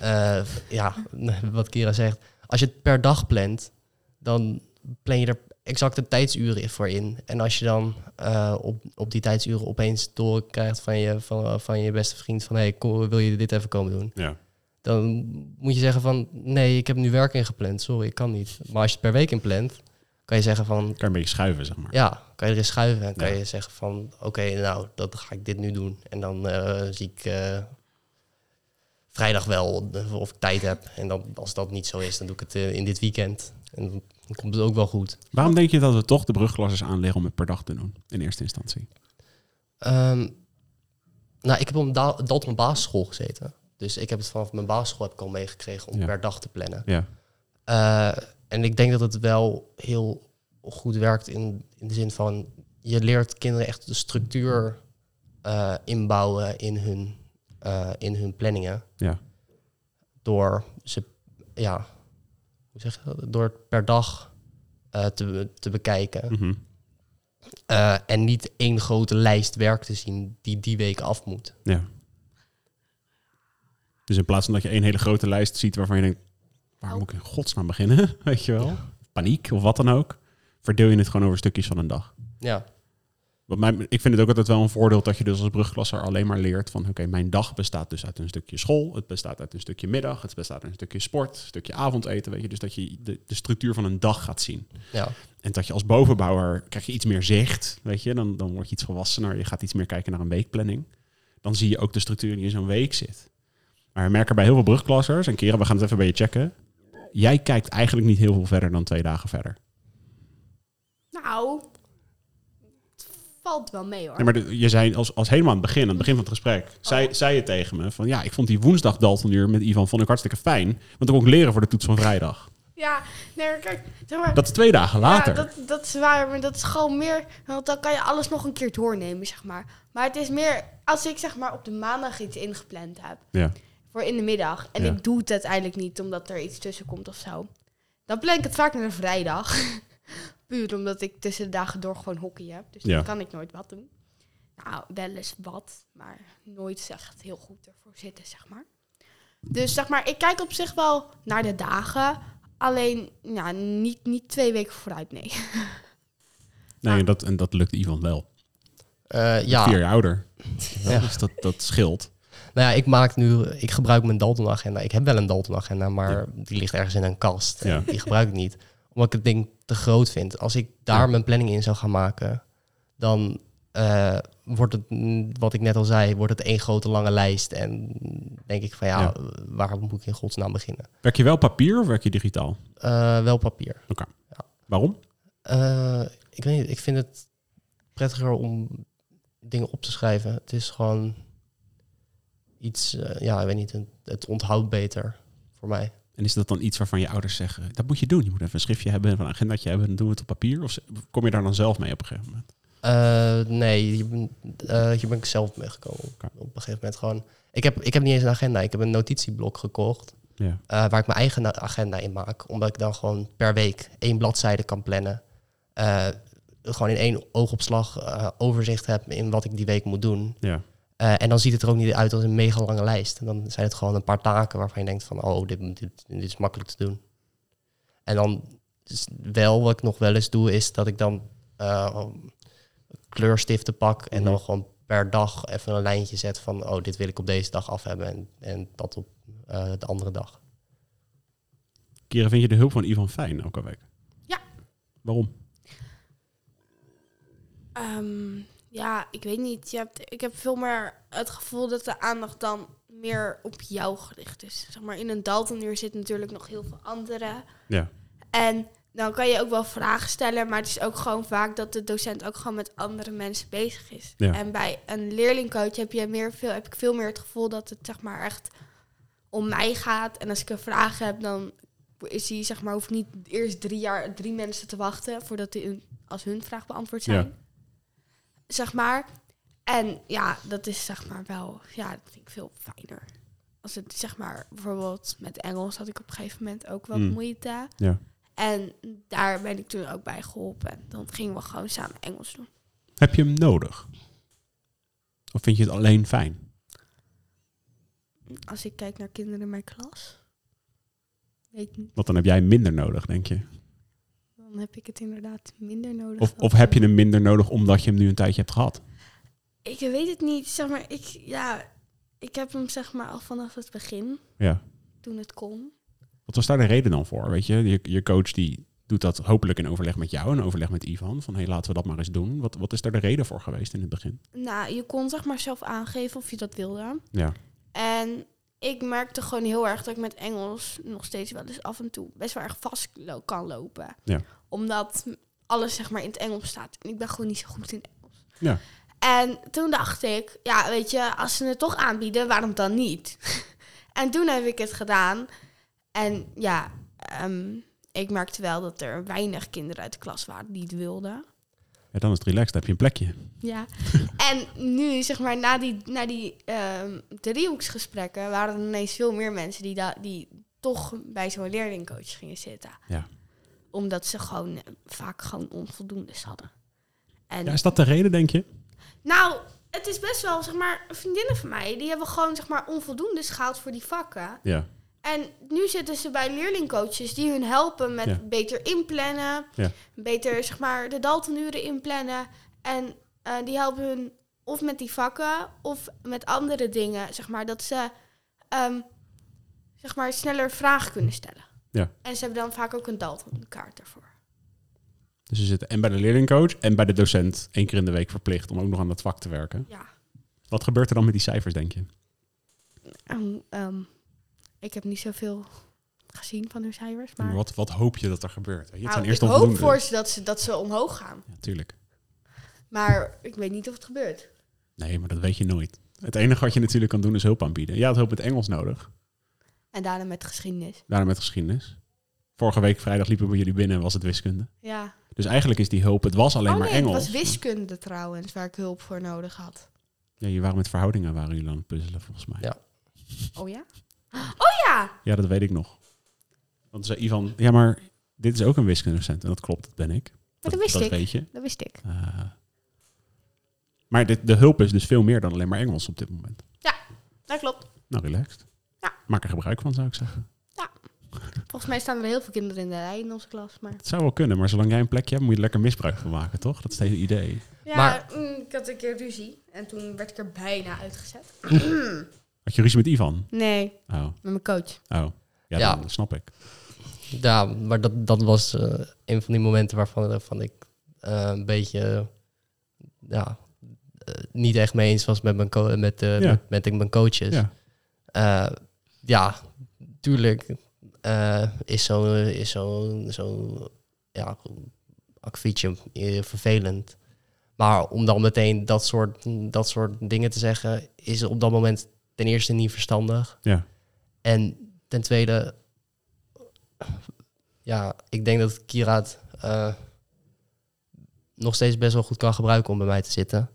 Eh, ja, wat Kira zegt. Als je het per dag plant, dan plan je er exacte tijdsuren voor in. En als je dan eh, op, op die tijdsuren opeens doorkrijgt van je, van, van je beste vriend: van hey, kom, wil je dit even komen doen? ja. Dan moet je zeggen van nee, ik heb nu werk ingepland. Sorry, ik kan niet. Maar als je het per week inplant, kan je zeggen van Kan je een beetje schuiven, zeg maar. ja, kan je erin schuiven en kan Ja. je zeggen van... oké, nou, dan ga ik dit nu doen. En dan eh, zie ik vrijdag wel of ik tijd heb. En dan, als dat niet zo is, dan doe ik het eh, in dit weekend. En dan komt het ook wel goed. Waarom denk je dat we toch de brugklassers aanleggen om het per dag te doen, in eerste instantie? Ehm, nou, ik heb op Dalton basisschool gezeten. Dus ik heb het vanaf mijn basisschool heb ik al meegekregen om Ja. per dag te plannen. Ja, Eh, en ik denk dat het wel heel goed werkt in, in de zin van... je leert kinderen echt de structuur eh, inbouwen in hun, eh, in hun planningen. ja. Door ze, ja, hoe zeg je dat? Door het per dag eh, te, te bekijken. Mhm. Eh, en niet één grote lijst werk te zien die die week af moet. ja. Dus in plaats van dat je één hele grote lijst ziet waarvan je denkt, waar moet ik in godsnaam beginnen? Weet je wel? Paniek of wat dan ook. Verdeel je het gewoon over stukjes van een dag. Ja, Ik vind het ook altijd wel een voordeel dat je dus als brugklasser alleen maar leert van oké, mijn dag bestaat dus uit een stukje school, het bestaat uit een stukje middag, het bestaat uit een stukje sport, een stukje avondeten, weet je. Dus dat je de, de structuur van een dag gaat zien. ja, En dat je als bovenbouwer krijg je iets meer zicht, weet je. Dan, dan word je iets volwassener, je gaat iets meer kijken naar een weekplanning. Dan zie je ook de structuur die in zo'n week zit. Maar we merken bij heel veel brugklassers, en Keren, we gaan het even bij je checken. Jij kijkt eigenlijk niet heel veel verder dan twee dagen verder. Nou, valt wel mee hoor. Nee, maar de- je zei als, als helemaal aan het begin, aan het begin van het gesprek, zei, Oh. zei je tegen me van ja, ik vond die woensdag Daltonuur met Ivan vond ik hartstikke fijn, want dan kon ik leren voor de toets van vrijdag. Ja, nee, kijk, zeg maar. Dat is twee dagen later. Ja, dat, dat is waar, maar dat is gewoon meer... Want dan kan je alles nog een keer doornemen, zeg maar. Maar het is meer... Als ik zeg maar op de maandag iets ingepland heb... Ja. voor in de middag... en Ja. ik doe het uiteindelijk niet omdat er iets tussen komt of zo... dan plan ik het vaak naar een vrijdag. Puur omdat ik tussen de dagen door gewoon hockey heb. Dus Ja. dan kan ik nooit wat doen. Nou, wel eens wat, maar nooit echt heel goed ervoor zitten, zeg maar. Dus zeg maar, ik kijk op zich wel naar de dagen... Alleen, ja, niet, niet twee weken vooruit, nee. Nee, en dat, en dat lukt Ivan wel. Eh, ja. Vier jaar ouder. Ja. Dus dat, dat scheelt. Nou ja, ik maak nu, ik gebruik mijn Dalton-agenda. Ik heb wel een Dalton-agenda, maar die ligt ergens in een kast. Ja. Die gebruik ik niet, omdat ik het ding te groot vind. Als ik daar Ja. mijn planning in zou gaan maken, dan eh, wordt het, mm, wat ik net al zei, wordt het één grote lange lijst. En denk ik van ja, Ja. waar moet ik in godsnaam beginnen? Werk je wel papier of werk je digitaal? Eh, wel papier. Waarom? Eh, ik weet niet, ik vind het prettiger om dingen op te schrijven. Het is gewoon iets, ja, ik weet niet, het onthoudt beter voor mij. En is dat dan iets waarvan je ouders zeggen, dat moet je doen. Je moet even een schriftje hebben, een agendaatje hebben, dan doen we het op papier. Of kom je daar dan zelf mee op een gegeven moment? Eh, nee, hier ben, eh, hier ben ik zelf mee gekomen. Op een gegeven moment gewoon. Ik heb, ik heb niet eens een agenda. Ik heb een notitieblok gekocht. Ja. eh, waar ik mijn eigen agenda in maak. Omdat ik dan gewoon per week één bladzijde kan plannen. Gewoon in één oogopslag overzicht heb in wat ik die week moet doen. Ja. Eh, en dan ziet het er ook niet uit als een mega lange lijst. En dan zijn het gewoon een paar taken waarvan je denkt van... oh, dit, dit, dit is makkelijk te doen. En dan is wel, wat ik nog wel eens doe... is dat ik dan eh, kleurstiften pak... en dan Mhm. gewoon per dag even een lijntje zet van... oh, dit wil ik op deze dag af hebben... en, en dat op eh, de andere dag. Keren, vind je de hulp van Ivan fijn elke week? Ja. Waarom? Ehm, ja, ik weet niet. Je hebt, ik heb veel meer het gevoel dat de aandacht dan meer op jou gericht is. Zeg maar, in een Daltonuur zit natuurlijk nog heel veel anderen. Ja. En dan kan je ook wel vragen stellen, maar het is ook gewoon vaak dat de docent ook gewoon met andere mensen bezig is. Ja. En bij een leerlingcoach heb, je meer veel, heb ik veel meer het gevoel dat het zeg maar echt om mij gaat. En als ik een vraag heb, dan is die, zeg maar, hoef ik niet eerst drie jaar drie mensen te wachten voordat die hun, als hun vraag beantwoord zijn. Ja. Zeg maar. En ja, dat is zeg maar wel, ja, dat vind ik veel fijner. Als het zeg maar, bijvoorbeeld met Engels had ik op een gegeven moment ook wat Hmm. moeite. Ja. En daar ben ik toen ook bij geholpen. En dan gingen we gewoon samen Engels doen. Heb je hem nodig? Of vind je het alleen fijn? Als ik kijk naar kinderen in mijn klas, weet niet, Want dan heb jij minder nodig, denk je. Dan heb ik het inderdaad minder nodig. Of, heb je hem minder nodig omdat je hem nu een tijdje hebt gehad? Ik weet het niet. Zeg maar, ik, ja, ik heb hem zeg maar al vanaf het begin, Ja. toen het kon. Wat was daar de reden dan voor? Weet je, je, je coach die doet dat hopelijk in overleg met jou en overleg met Ivan. Van hey, laten we dat maar eens doen. Wat, wat is daar de reden voor geweest in het begin? Nou, je kon zeg maar zelf aangeven of je dat wilde. Ja. En ik merkte gewoon heel erg dat ik met Engels nog steeds wel eens af en toe best wel erg vast kan lopen. Ja. Omdat alles zeg maar in het Engels staat. En ik ben gewoon niet zo goed in Engels. Ja. En toen dacht ik, ja, weet je, als ze het toch aanbieden, waarom dan niet? en toen heb ik het gedaan. En ja, ehm, ik merkte wel dat er weinig kinderen uit de klas waren die het wilden. Ja, dan is het relaxed, dan heb je een plekje. Ja. en nu, zeg maar, na die, na die ehm driehoeksgesprekken waren er ineens veel meer mensen die, die toch bij zo'n leerlingcoach gingen zitten. Ja. Omdat ze gewoon eh, vaak gewoon onvoldoendes hadden. En Ja, is dat de reden, denk je? nou, het is best wel, zeg maar, vriendinnen van mij, die hebben gewoon, zeg maar, onvoldoendes gehaald voor die vakken. Ja. En nu zitten ze bij leerlingcoaches die hun helpen met Ja. beter inplannen, Ja. beter zeg maar de Daltonuren inplannen. En eh, die helpen hun of met die vakken of met andere dingen, zeg maar, dat ze ehm, zeg maar sneller vragen kunnen stellen. Ja. En ze hebben dan vaak ook een Dalton-kaart daarvoor. Dus ze zitten en bij de leerlingcoach en bij de docent één keer in de week verplicht om ook nog aan dat vak te werken. Ja. Wat gebeurt er dan met die cijfers, denk je? En, ehm, ik heb niet zoveel gezien van hun cijfers, maar, Maar wat, wat hoop je dat er gebeurt? Je, het Nou, zijn eerst ik hoop voor ze dat, ze dat ze omhoog gaan. Ja, tuurlijk. Maar ik weet niet of het gebeurt. Nee, maar dat weet je nooit. Het enige wat je natuurlijk kan doen is hulp aanbieden. Je had hulp met Engels nodig. En daarna met geschiedenis. Daarna met geschiedenis. Vorige week vrijdag liepen we bij jullie binnen en was het wiskunde. Ja. Dus eigenlijk is die hulp, het was alleen oh maar nee, Engels. het was wiskunde trouwens, waar ik hulp voor nodig had. Ja, je waren met verhoudingen waren jullie aan het puzzelen volgens mij. Ja. Oh ja? Oh ja! Ja, dat weet ik nog. Want zei Ivan, ja, maar dit is ook een wiskundedocent. En dat klopt, dat ben ik. Maar dat wist ik. weet je. Dat wist ik. Eh, maar dit, de hulp is dus veel meer dan alleen maar Engels op dit moment. Dat klopt. Nou, relaxed. Ja. Maak er gebruik van, zou ik zeggen. Volgens mij staan er heel veel kinderen in de rij in onze klas. Maar... Het zou wel kunnen, maar zolang jij een plekje hebt, moet je er lekker misbruik van maken, toch? Dat is het hele idee. Ja, Maar- mm, ik had een keer ruzie. En toen werd ik er bijna uitgezet. Had je ruzie met Ivan? Nee, Oh, met mijn coach. oh. Ja, Ja. dat snap ik. Ja, maar dat, dat was eh, een van die momenten waarvan, waarvan ik eh, een beetje ja, eh, niet echt mee eens was met mijn, co- met, Ja. met, met mijn coaches. Ja. Ja, ja tuurlijk eh, is zo'n is zo, zo, ja, akkefietje eh, vervelend. Maar om dan meteen dat soort, dat soort dingen te zeggen, is op dat moment ten eerste niet verstandig. Ja. En ten tweede, ja, ik denk dat Kira het eh, nog steeds best wel goed kan gebruiken om bij mij te zitten.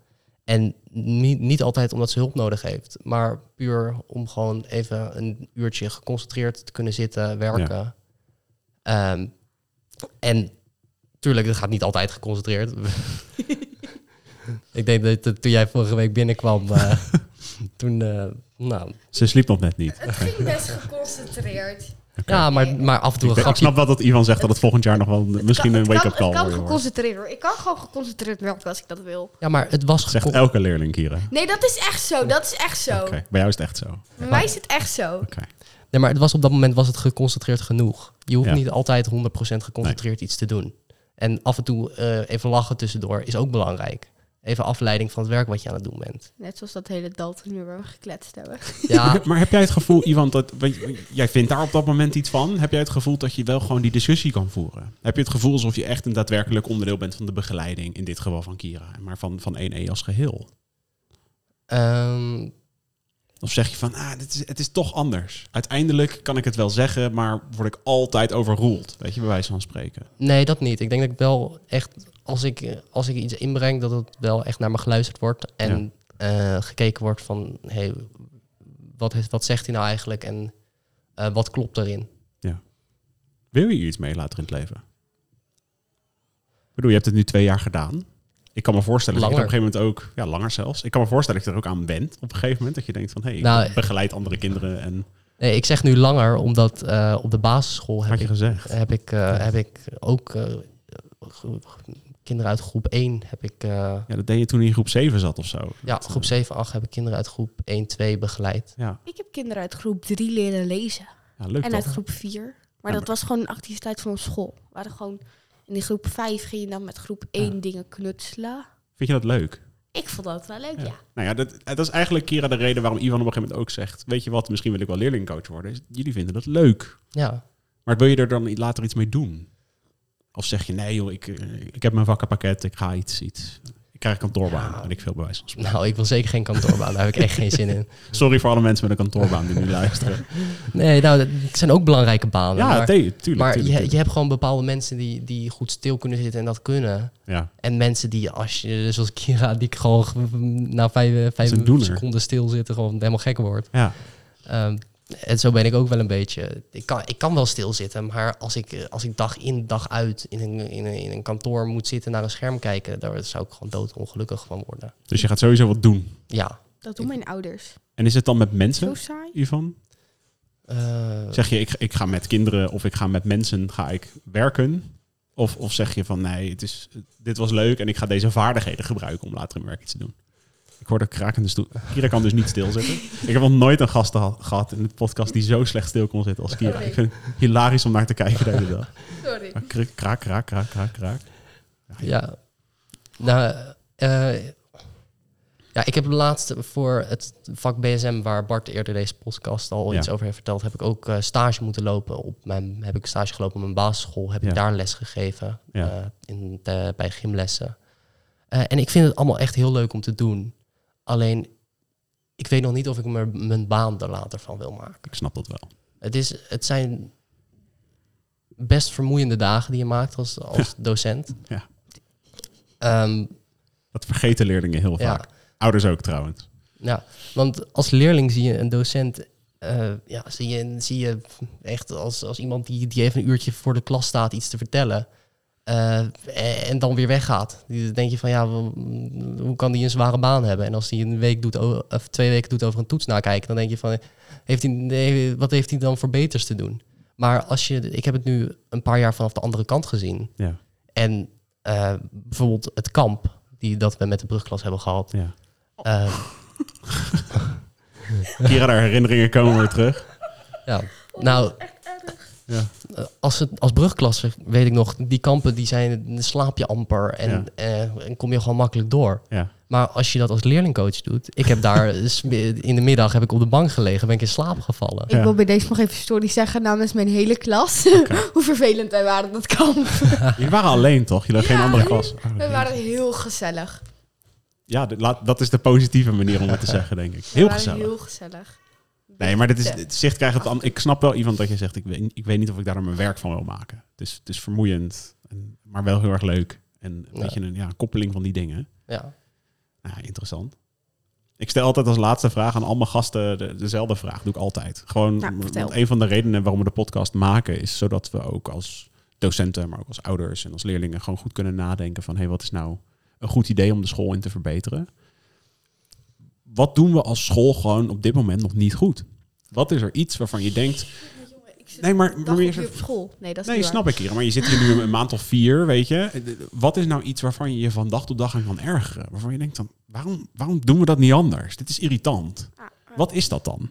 En niet, niet altijd omdat ze hulp nodig heeft, maar puur om gewoon even een uurtje geconcentreerd te kunnen zitten, werken. Ehm, en tuurlijk, het gaat niet altijd geconcentreerd. ik denk dat toen jij vorige week binnenkwam, eh, toen, eh, nou, Ze sliep nog net niet. Het ging best geconcentreerd. Ja, maar, maar af en toe Ik, een denk- ik grapje. snap wel dat Ivan zegt dat het volgend jaar nog wel misschien een wake-up call Ik kan geconcentreerd worden. Ik kan gewoon geconcentreerd werken als ik dat wil. Ja, maar het was Zegt elke leerling, Kira. Nee, dat is echt zo. Dat is echt zo. Oké, bij jou is het echt zo. Bij mij is het echt zo. Nee, maar het was op dat moment was het geconcentreerd genoeg. Je hoeft Ja. niet altijd 100% geconcentreerd iets te doen. En af en toe eh, even lachen tussendoor is ook belangrijk. Even afleiding van het werk wat je aan het doen bent. Net zoals dat hele Dalton nu waar we gekletst hebben. Ja, Maar heb jij het gevoel, Ivan, dat jij vindt daar op dat moment iets van? Heb jij het gevoel dat je wel gewoon die discussie kan voeren? Heb je het gevoel alsof je echt een daadwerkelijk onderdeel bent van de begeleiding, in dit geval van Kira, maar van, van 1E als geheel? ehm, Of zeg je van, ah, dit is, het is toch anders. Uiteindelijk kan ik het wel zeggen, maar word ik altijd overroeld. Weet je, bij wijze van spreken. nee, dat niet. Ik denk dat ik wel echt, als ik, als ik iets inbreng, dat het wel echt naar me geluisterd wordt. En eh, gekeken wordt van, hey, wat, wat zegt hij nou eigenlijk en eh, wat klopt erin? Wil je iets mee later in het leven? Ik bedoel, je hebt het nu twee jaar gedaan. Ik kan me voorstellen dat je Langer. op een gegeven moment ook, ja, langer zelfs. Ik kan me voorstellen dat je er ook aan bent op een gegeven moment. Dat je denkt van, hé, hey, ik Nou, begeleid andere kinderen en Nee, ik zeg nu langer, omdat eh, op de basisschool heb had je ik gezegd. heb ik, eh, heb ik ook eh, kinderen uit groep 1 heb ik eh, Ja, dat deed je toen je in groep 7 zat of zo. ja, Dat, groep eh, 7, 8 heb ik kinderen uit groep 1, 2 begeleid. Ja, Ik heb kinderen uit groep 3 leren lezen. ja leuk En toch? uit groep 4. Maar Ja, dat was gewoon een activiteit van een school. We hadden gewoon in die groep 5 ging je dan met groep 1 dingen knutselen. Vind je dat leuk? Ik vond dat wel leuk, ja. Ja. Nou ja, dat, dat is eigenlijk, Kira, de reden waarom Ivan op een gegeven moment ook zegt... weet je wat, misschien wil ik wel leerlingcoach worden. Is, jullie vinden dat leuk. Ja, Maar wil je er dan later iets mee doen? Of zeg je, nee joh, ik, eh, ik heb mijn vakkenpakket, ik ga iets, iets. Ik krijg een kantoorbaan Ja. en ik veel bewijs van nou, ik wil zeker geen kantoorbaan. Daar heb ik echt geen zin in. Sorry voor alle mensen met een kantoorbaan die nu luisteren. Nee, nou, het zijn ook belangrijke banen. Ja, maar nee, tuurlijk. maar tuurlijk, je, tuurlijk. je hebt gewoon bepaalde mensen die, die goed stil kunnen zitten en dat kunnen. Ja, En mensen die, als je, zoals Kira, die gewoon na vijf, vijf seconden stilzitten, gewoon helemaal gek wordt. ja. Ehm, en zo ben ik ook wel een beetje. Ik kan, ik kan wel stilzitten, maar als ik, als ik dag in, dag uit in een, in, een, in een kantoor moet zitten naar een scherm kijken, daar zou ik gewoon doodongelukkig van worden. Dus je gaat sowieso wat doen. Ja. Dat doen mijn ouders. En is het dan met Zo mensen, saai. Ivan? eh, Zeg je, ik, ik ga met kinderen of ik ga met mensen ga ik werken? Of, of zeg je van, nee, het is, dit was leuk en ik ga deze vaardigheden gebruiken om later in mijn werk iets te doen? Ik hoorde krakende stoel. Kira kan dus niet stilzitten. Ik heb nog nooit een gast geha- gehad in de podcast die zo slecht stil kon zitten als Kira. Ik vind het hilarisch om naar te kijken de hele dag. Sorry. Maar Kraak, kraak, kraak, kraak, kraak. Ja. Nou, eh, ja, ik heb laatst voor het vak BSM, waar Bart eerder deze podcast al Ja. iets over heeft verteld, heb ik ook eh, stage moeten lopen. Op mijn, heb ik stage gelopen op mijn basisschool, heb Ja. ik daar les gegeven Ja. eh, in de, bij gymlessen. Eh, en ik vind het allemaal echt heel leuk om te doen. Alleen, ik weet nog niet of ik me mijn baan er later van wil maken. Ik snap dat wel. Het, is, het zijn best vermoeiende dagen die je maakt als, als docent. Ja. Ehm, Dat vergeten leerlingen heel ja, vaak. Ouders ook trouwens. ja, want als leerling zie je een docent, eh, ja, zie je, zie je echt als, als iemand die, die even een uurtje voor de klas staat iets te vertellen. Eh, en dan weer weggaat. Dan denk je van ja, hoe kan die een zware baan hebben? En als hij een week doet, of twee weken doet over een toets nakijken, dan denk je van heeft hij, nee, wat heeft hij dan voor beters te doen? Maar als je, ik heb het nu een paar jaar vanaf de andere kant gezien. Ja. En eh, bijvoorbeeld het kamp die dat we met de brugklas hebben gehad. Ja. eh, Kira, de herinneringen komen weer terug. Ja, nou, Ja. eh, als, het, als brugklasse weet ik nog, die kampen die zijn, dan slaap je amper en, Ja. eh, en kom je gewoon makkelijk door. Ja. Maar als je dat als leerlingcoach doet, ik heb daar in de middag heb ik op de bank gelegen, ben ik in slaap gevallen. Ik Ja. wil bij deze nog even story zeggen namens mijn hele klas. Hoe vervelend wij waren dat kamp. Jullie waren alleen toch? Jullie hadden geen andere klas. Oh, We waren heel gezellig. Ja, dat is de positieve manier om het te zeggen, denk ik. We Heel waren gezellig. Heel gezellig. Nee, maar dit is, het zicht krijgt het aan. Ik snap wel, Ivan, dat je zegt, ik weet, ik weet niet of ik daar mijn werk van wil maken. Het is, het is vermoeiend, en, maar wel heel erg leuk. En een Ja. beetje een ja, koppeling van die dingen. Ja, Nou, ja, interessant. Ik stel altijd als laatste vraag aan al mijn gasten de, dezelfde vraag. Doe ik altijd. Gewoon, Nou, want een van de redenen waarom we de podcast maken is zodat we ook als docenten, maar ook als ouders en als leerlingen gewoon goed kunnen nadenken van, hé, hey, wat is nou een goed idee om de school in te verbeteren? Wat doen we als school gewoon op dit moment nog niet goed? Wat is er iets waarvan je denkt, Nee, maar- maar meer op school. Nee, dat is nee, snap ik hier, maar je zit hier nu een maand of vier, weet je. Wat is nou iets waarvan je je van dag tot dag aan kan ergeren? Waarvan je denkt dan, waarom, waarom doen we dat niet anders? Dit is irritant. waar. Wat is dat dan?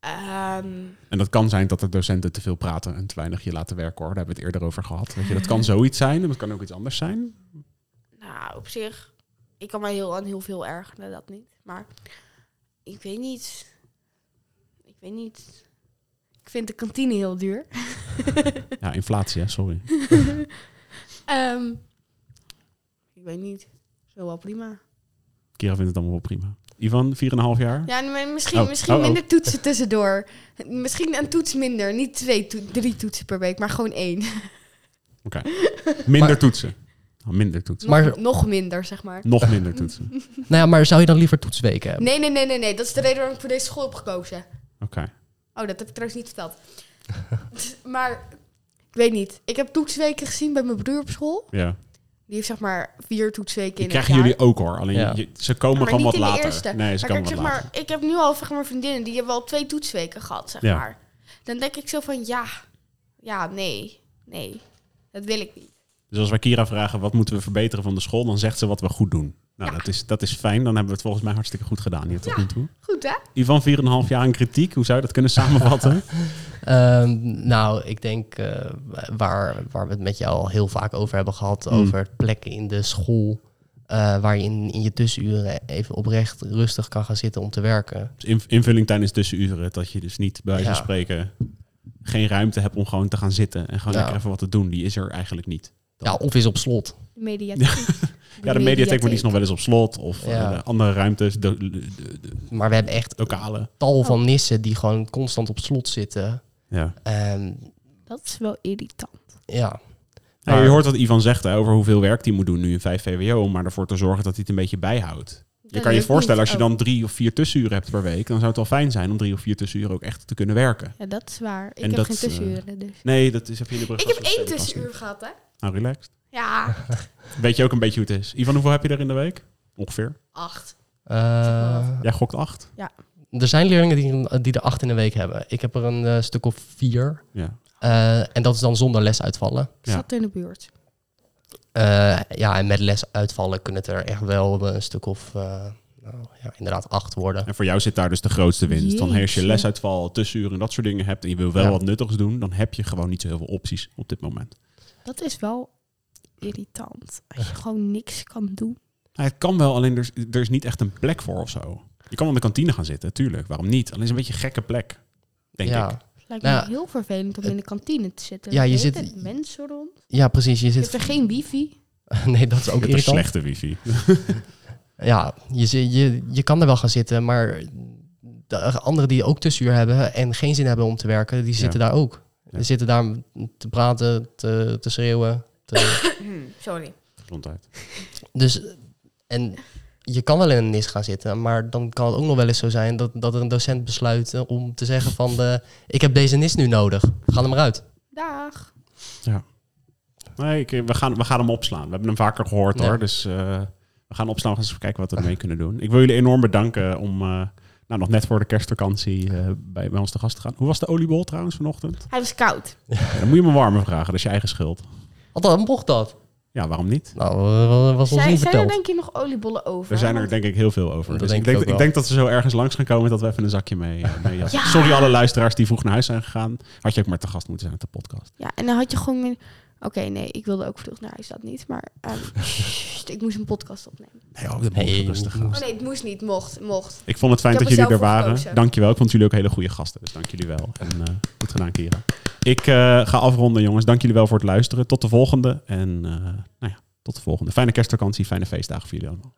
Ehm, En dat kan zijn dat de docenten te veel praten en te weinig je laten werken hoor. Daar hebben we het eerder over gehad. Weet je, dat kan zoiets zijn en dat kan ook iets anders zijn. nou, op zich, ik kan mij heel aan heel veel ergeren, dat niet. Maar ik weet niet. Ik weet niet. Ik vind de kantine heel duur. Ja, inflatie, hè? sorry. Ehm, ik weet niet. Zo wel prima. Kira vindt het allemaal wel prima. Ivan, 4,5 jaar? Ja, misschien, Oh, misschien oh, oh. minder toetsen tussendoor. Misschien een toets minder. Niet twee, to- drie toetsen per week, maar gewoon één. Oké. Minder Maar- toetsen. Minder toetsen. Nog, Maar- nog minder, zeg maar. Nog minder toetsen. Oké. nou ja, maar zou je dan liever toetsweken hebben? Nee, nee, nee, nee, nee. Dat is de reden waarom ik voor deze school heb gekozen. Oh, dat heb ik trouwens niet verteld. maar ik weet niet. Ik heb toetsweken gezien bij mijn broer op school. Ja. Die heeft zeg maar vier toetsweken Die in het krijgen jullie ook hoor. Alleen Ja. je- ze komen Maar gewoon wat later. eerste. Nee, ze Maar komen kijk, wat zeg later. maar, ik heb nu al zeg maar vriendinnen die hebben al twee toetsweken gehad, zeg Ja. maar. Dan denk ik zo van, ja, ja, nee, nee, dat wil ik niet. Dus als wij Kira vragen wat moeten we verbeteren van de school, dan zegt ze wat we goed doen. Nou, Ja. dat, is, dat is fijn. Dan hebben we het volgens mij hartstikke goed gedaan hier tot Ja. nu toe. Goed, hè? Ivan, 4,5 jaar aan kritiek. Hoe zou je dat kunnen samenvatten? Ehm, nou, ik denk eh, waar, waar we het met jou al heel vaak over hebben gehad, Hmm. over plekken in de school eh, waar je in, in je tussenuren even oprecht rustig kan gaan zitten om te werken. Dus in- invulling tijdens tussenuren, dat je dus niet bij wijze van Ja. spreken geen ruimte hebt om gewoon te gaan zitten en gewoon Ja. lekker even wat te doen. Die is er eigenlijk niet. Ja, of is op slot. De mediatheek. Ja, de mediatheek, maar die is nog wel eens op slot of eh, Ja. andere ruimtes, de, de, de- de Maar we hebben echt lokale. tal Oh. van nissen die gewoon constant op slot zitten. Ja. En Dat is wel irritant. ja, je hoort wat Ivan zegt hè, over hoeveel werk hij moet doen nu in 5 VWO, om maar ervoor te zorgen dat hij het een beetje bijhoudt. Je kan je voorstellen, als je dan drie of vier tussenuren hebt per week, dan zou het wel fijn zijn om drie of vier tussenuren ook echt te kunnen werken. Ja, dat is waar. Ik En heb dat, geen eh, tussenuren, dus. Nee, dat is heb je in de brug. Ik heb één tussenuur gehad, hè? Nou, relaxed. Ja, Weet je ook een beetje hoe het is. Ivan, hoeveel heb je er in de week? Ongeveer. acht. eh, Jij gokt acht? er zijn leerlingen die, die er acht in de week hebben. Ik heb er een eh, stuk of vier. Ja. Eh, en dat is dan zonder lesuitvallen. Ik Ja. zat in de buurt. Eh, ja, en met lesuitvallen kunnen het er echt wel een stuk of, eh, nou, ja, inderdaad acht worden. En voor jou zit daar dus de grootste winst. Dan als je Jeetje. lesuitval, tussenuren en dat soort dingen hebt en je wil wel Ja. wat nuttigs doen, dan heb je gewoon niet zo heel veel opties op dit moment. Dat is wel irritant. Als je gewoon niks kan doen. Het kan wel, alleen er is, er is niet echt een plek voor of zo. Je kan wel in de kantine gaan zitten, tuurlijk. Waarom niet? Alleen is een beetje een gekke plek, denk ja. ik. Het lijkt Nou, me heel vervelend om in de kantine te zitten. Ja, je zit- zitten mensen rond. ja, precies. Je Je zit... hebt er geen wifi. nee, dat is ook Je irritant. slechte wifi. Ja, je, je, je kan er wel gaan zitten, maar de anderen die ook tussenuur hebben en geen zin hebben om te werken, die zitten daar ook. Ja. Die zitten daar te praten, te, te schreeuwen. te- Sorry. Gezondheid. dus, en je kan wel in een NIS gaan zitten, maar dan kan het ook nog wel eens zo zijn dat, dat een docent besluit eh, om te zeggen van, de, ik heb deze NIS nu nodig, ga er maar uit. Dag. Nee, ik, we, gaan, we gaan hem opslaan. We hebben hem vaker gehoord Ja. hoor. Dus eh, we gaan opslaan. We gaan eens kijken wat we ermee kunnen doen. Ik wil jullie enorm bedanken om eh, nou, nog net voor de kerstvakantie eh, bij, bij ons te gast te gaan. Hoe was de oliebol trouwens vanochtend? Hij was koud. Ja, dan moet je me warmer vragen. Dat is je eigen schuld. Wat mocht dat? Ja, waarom niet? Nou, eh, was ons Zijn, niet zijn er denk je nog oliebollen over? Er zijn er denk ik heel veel over. Dat Dus denk ik, denk, ik ik denk dat ze zo ergens langs gaan komen dat we even een zakje mee, eh, mee. Ja. Sorry alle luisteraars die vroeg naar huis zijn gegaan. Had je ook maar te gast moeten zijn op de podcast. Ja, en dan had je gewoon... Oké, nee, ik wilde ook vroeg naar huis, dat niet. Maar ehm, sst, ik moest een podcast opnemen. Nee, oh, dat Nee, moet rustig gaan. Oh nee, het moest niet, mocht, mocht. Ik vond het fijn Ik dat jullie er waren. gekozen. Dankjewel. Ik vond jullie ook hele goede gasten. Dus dank jullie wel. En eh, goed gedaan, Kira. Ik eh, ga afronden, jongens. Dank jullie wel voor het luisteren. Tot de volgende. En eh, nou ja, tot de volgende. Fijne kerstvakantie, fijne feestdagen voor jullie allemaal.